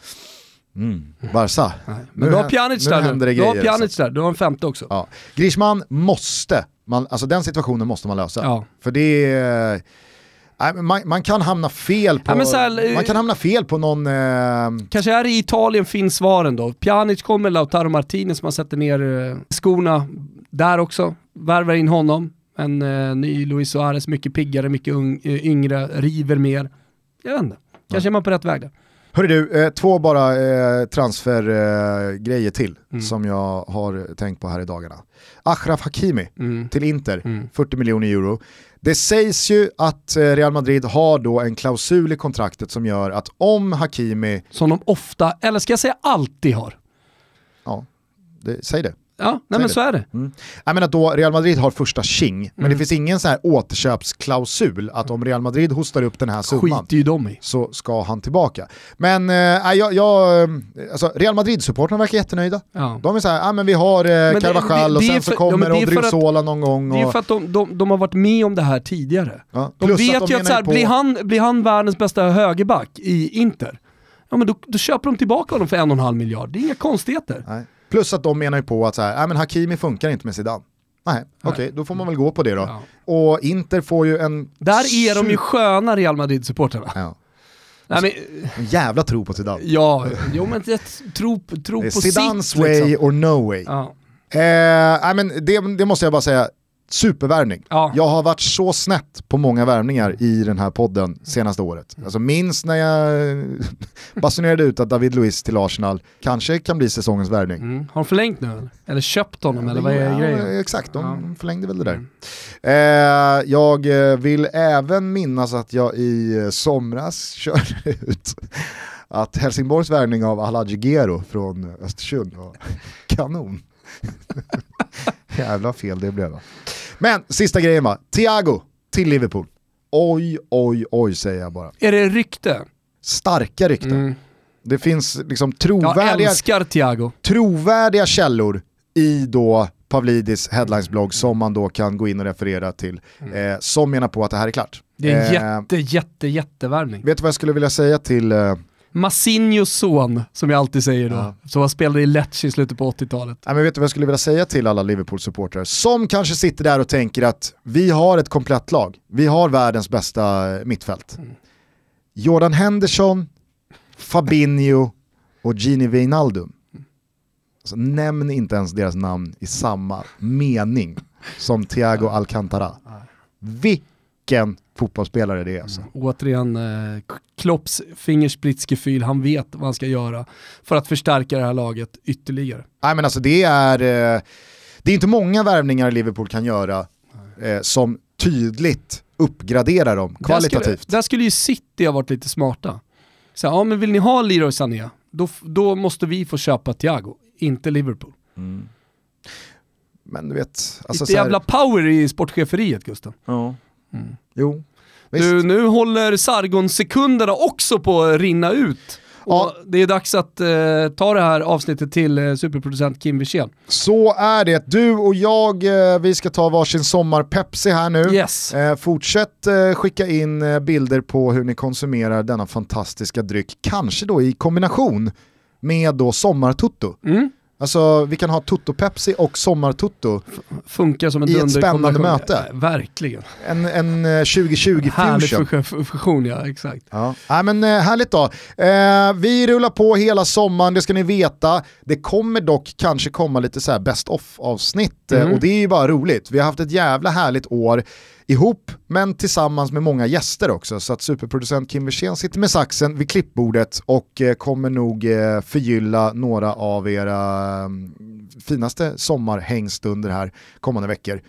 mm, Barca. Nej. Nu Men du har Pjanic där nu. Du har Pjanic där, du har en femte också. Ja. Griezmann måste, man, alltså den situationen måste man lösa. Ja. För det är, man, man kan hamna fel på, Ja, här, eh, man kan hamna fel på någon, eh, Kanske är det i Italien finns svaren då. Pjanic kommer, Lautaro Martinez, man sätter ner eh, skorna där också. Värvar in honom. En eh, ny Luis Suarez, mycket piggare, mycket ung, eh, yngre, river mer. Jag vet inte. Kanske är man på rätt väg där. Hörru du, eh, två bara eh, transfergrejer eh, till Mm. som jag har tänkt på här i dagarna. Achraf Hakimi Mm. till Inter, Mm. 40 miljoner euro. Det sägs ju att Real Madrid har då en klausul i kontraktet som gör att om Hakimi, Som de ofta, eller ska jag säga alltid har. ja, det, säg det. Ja, nej men så är det. Jag menar då Real Madrid har första tjing, men Mm. det finns ingen så här återköpsklausul att om Real Madrid hostar upp den här summan de så ska han tillbaka. Men eh, jag, jag, eh, alltså Real Madrid-supportrarna verkar jättenöjda. Ja. De är såhär, ah, men vi har eh, Carvajal och sen för- så ja, kommer men att- Odriozola någon gång. Det är Och, för att de, de, de har varit med om det här tidigare. ja, De plus vet att ju att så här, på- blir, han, blir han världens bästa högerback i Inter, ja men då, då köper de tillbaka honom för en och en halv miljard. Det är inga konstigheter. Nej. Plus att de menar ju på att så här, ah, men Hakimi funkar inte med Zidane. Nej, okej, då får man väl gå på det då. Ja. Och Inter får ju en... Där är de ju sköna Real Madrid-supportrarna. Ja. Nej, men, En jävla tro på Zidane. ja, jo men det, tro, tro på Zidanes sitt way liksom. or no way. Ja. Eh, nej, men det, det måste jag bara säga, supervärvning. Ja. Jag har varit så snett på många värvningar i den här podden senaste året. Alltså minns när jag basunerade ut att David Luiz till Arsenal kanske kan bli säsongens värvning. Mm. Har de förlängt nu eller? Eller köpt honom eller vad är ja, grejen? Exakt, de Ja. Mm. förlängde väl det där. Eh, jag eh, vill även minnas att jag i eh, somras körde ut att Helsingborgs värvning av Alhaji Gero från Östersund var kanon. Jävla fel det blev va. Men sista grejen va, Thiago till Liverpool. Oj, oj, oj säger jag bara. Är det rykte? Starka rykten. Mm. Det finns liksom trovärdiga, trovärdiga källor i då Pavlidis headlinesblogg som man då kan gå in och referera till. Eh, som menar på att det här är klart. Det är en Eh, jätte, jätte, jättevärvning. Vet du vad jag skulle vilja säga till eh, Massinhos son, som jag alltid säger då, Ja. som spelade i Lecce i slutet på 80-talet. Nej, men vet du vad jag skulle vilja säga till alla Liverpool-supportrar som kanske sitter där och tänker att vi har ett komplett lag, vi har världens bästa eh, mittfält. Jordan Henderson, Fabinho och Gini Wijnaldum. Alltså, nämn inte ens deras namn i samma mening som Thiago Alcantara. Vilken fotbollsspelare det är alltså. Återigen, eh, Klopps fingerspritsgefühl, han vet vad han ska göra för att förstärka det här laget ytterligare. Nej men alltså det är, eh, det är inte många värvningar Liverpool kan göra eh, som tydligt uppgraderar dem Där kvalitativt. skulle, där skulle ju City ha varit lite smarta. Så, ja men vill ni ha Leroy Sané, då, då måste vi få köpa Thiago, inte Liverpool. Men du vet, alltså Lite så här- jävla power i sportcheferiet Gusten. Ja. Jo, visst. Du, nu håller Sargon-sekunderna också på att rinna ut. Och Ja. Det är dags att eh, ta det här avsnittet till eh, superproducent Kim Wirsén. Så är det. Du och jag, eh, vi ska ta varsin sommar-Pepsi här nu. Yes. Eh, fortsätt eh, skicka in eh, bilder på hur ni konsumerar denna fantastiska dryck. Kanske då i kombination med då sommartutto. Mm. Alltså vi kan ha Tutto-Pepsi och sommartutto. Funkar som en I ett spännande möte. Ja, verkligen. En, en eh, 2020 Härlig fusion. ja, exakt. Ja. Nej, men, eh, härligt då. Eh, vi rullar på hela sommaren, det ska ni veta. Det kommer dock kanske komma lite så här best of avsnitt eh, Mm. och det är ju bara roligt. Vi har haft ett jävla härligt år ihop, men tillsammans med många gäster också. Så att superproducent Kim Wirsén sitter med saxen vid klippbordet och eh, kommer nog eh, förgylla några av era mm, finaste sommarhängstunder här kommande veckor.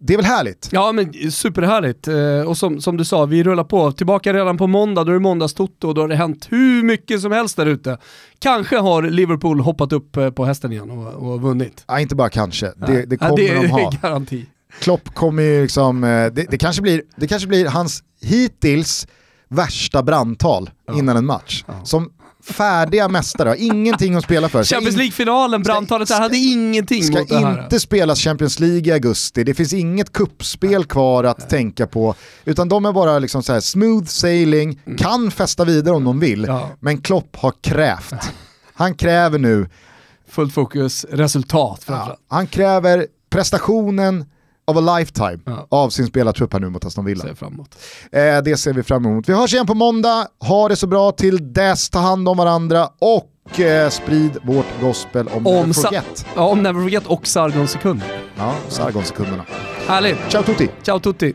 Det är väl härligt? Ja men superhärligt. Eh, och som, som du sa, vi rullar på. Tillbaka redan på måndag, då är det måndagstoto och då har det hänt hur mycket som helst där ute. Kanske har Liverpool hoppat upp på hästen igen och, och vunnit. Ja, inte bara kanske, det, det Ja, kommer det de ha. garanti. Klopp kommer ju liksom, eh, det, det, kanske blir, det kanske blir hans hittills värsta brandtal innan en match. Som färdiga mästare, har ingenting att spela för. Champions in- League-finalen, brandtalet där, ska- hade ingenting ska mot det här. inte spelas Champions League i augusti, det finns inget kuppspel kvar att tänka på. Utan de är bara liksom så här smooth sailing, kan festa vidare om de vill. Mm. Ja. Men Klopp har krävt. Han kräver nu, Fullt fokus, resultat ja, framförallt. han kräver prestationen of a lifetime Ja. av sin spelartrupp här nu mot Aston Villa. Ser jag fram emot. Eh, det ser vi fram emot. Vi hörs igen på måndag, ha det så bra till dess, ta hand om varandra och eh, sprid vårt gospel om, Om, Never Forget. ja, om Never Forget och Sargon sekund. Ja, Sargon-sekunderna. Härligt. Ciao tutti! Ciao tutti.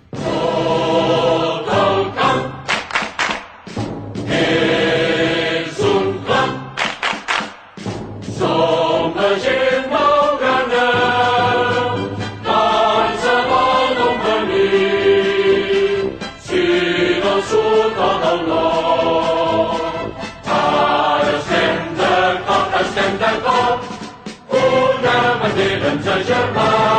Judge your mind.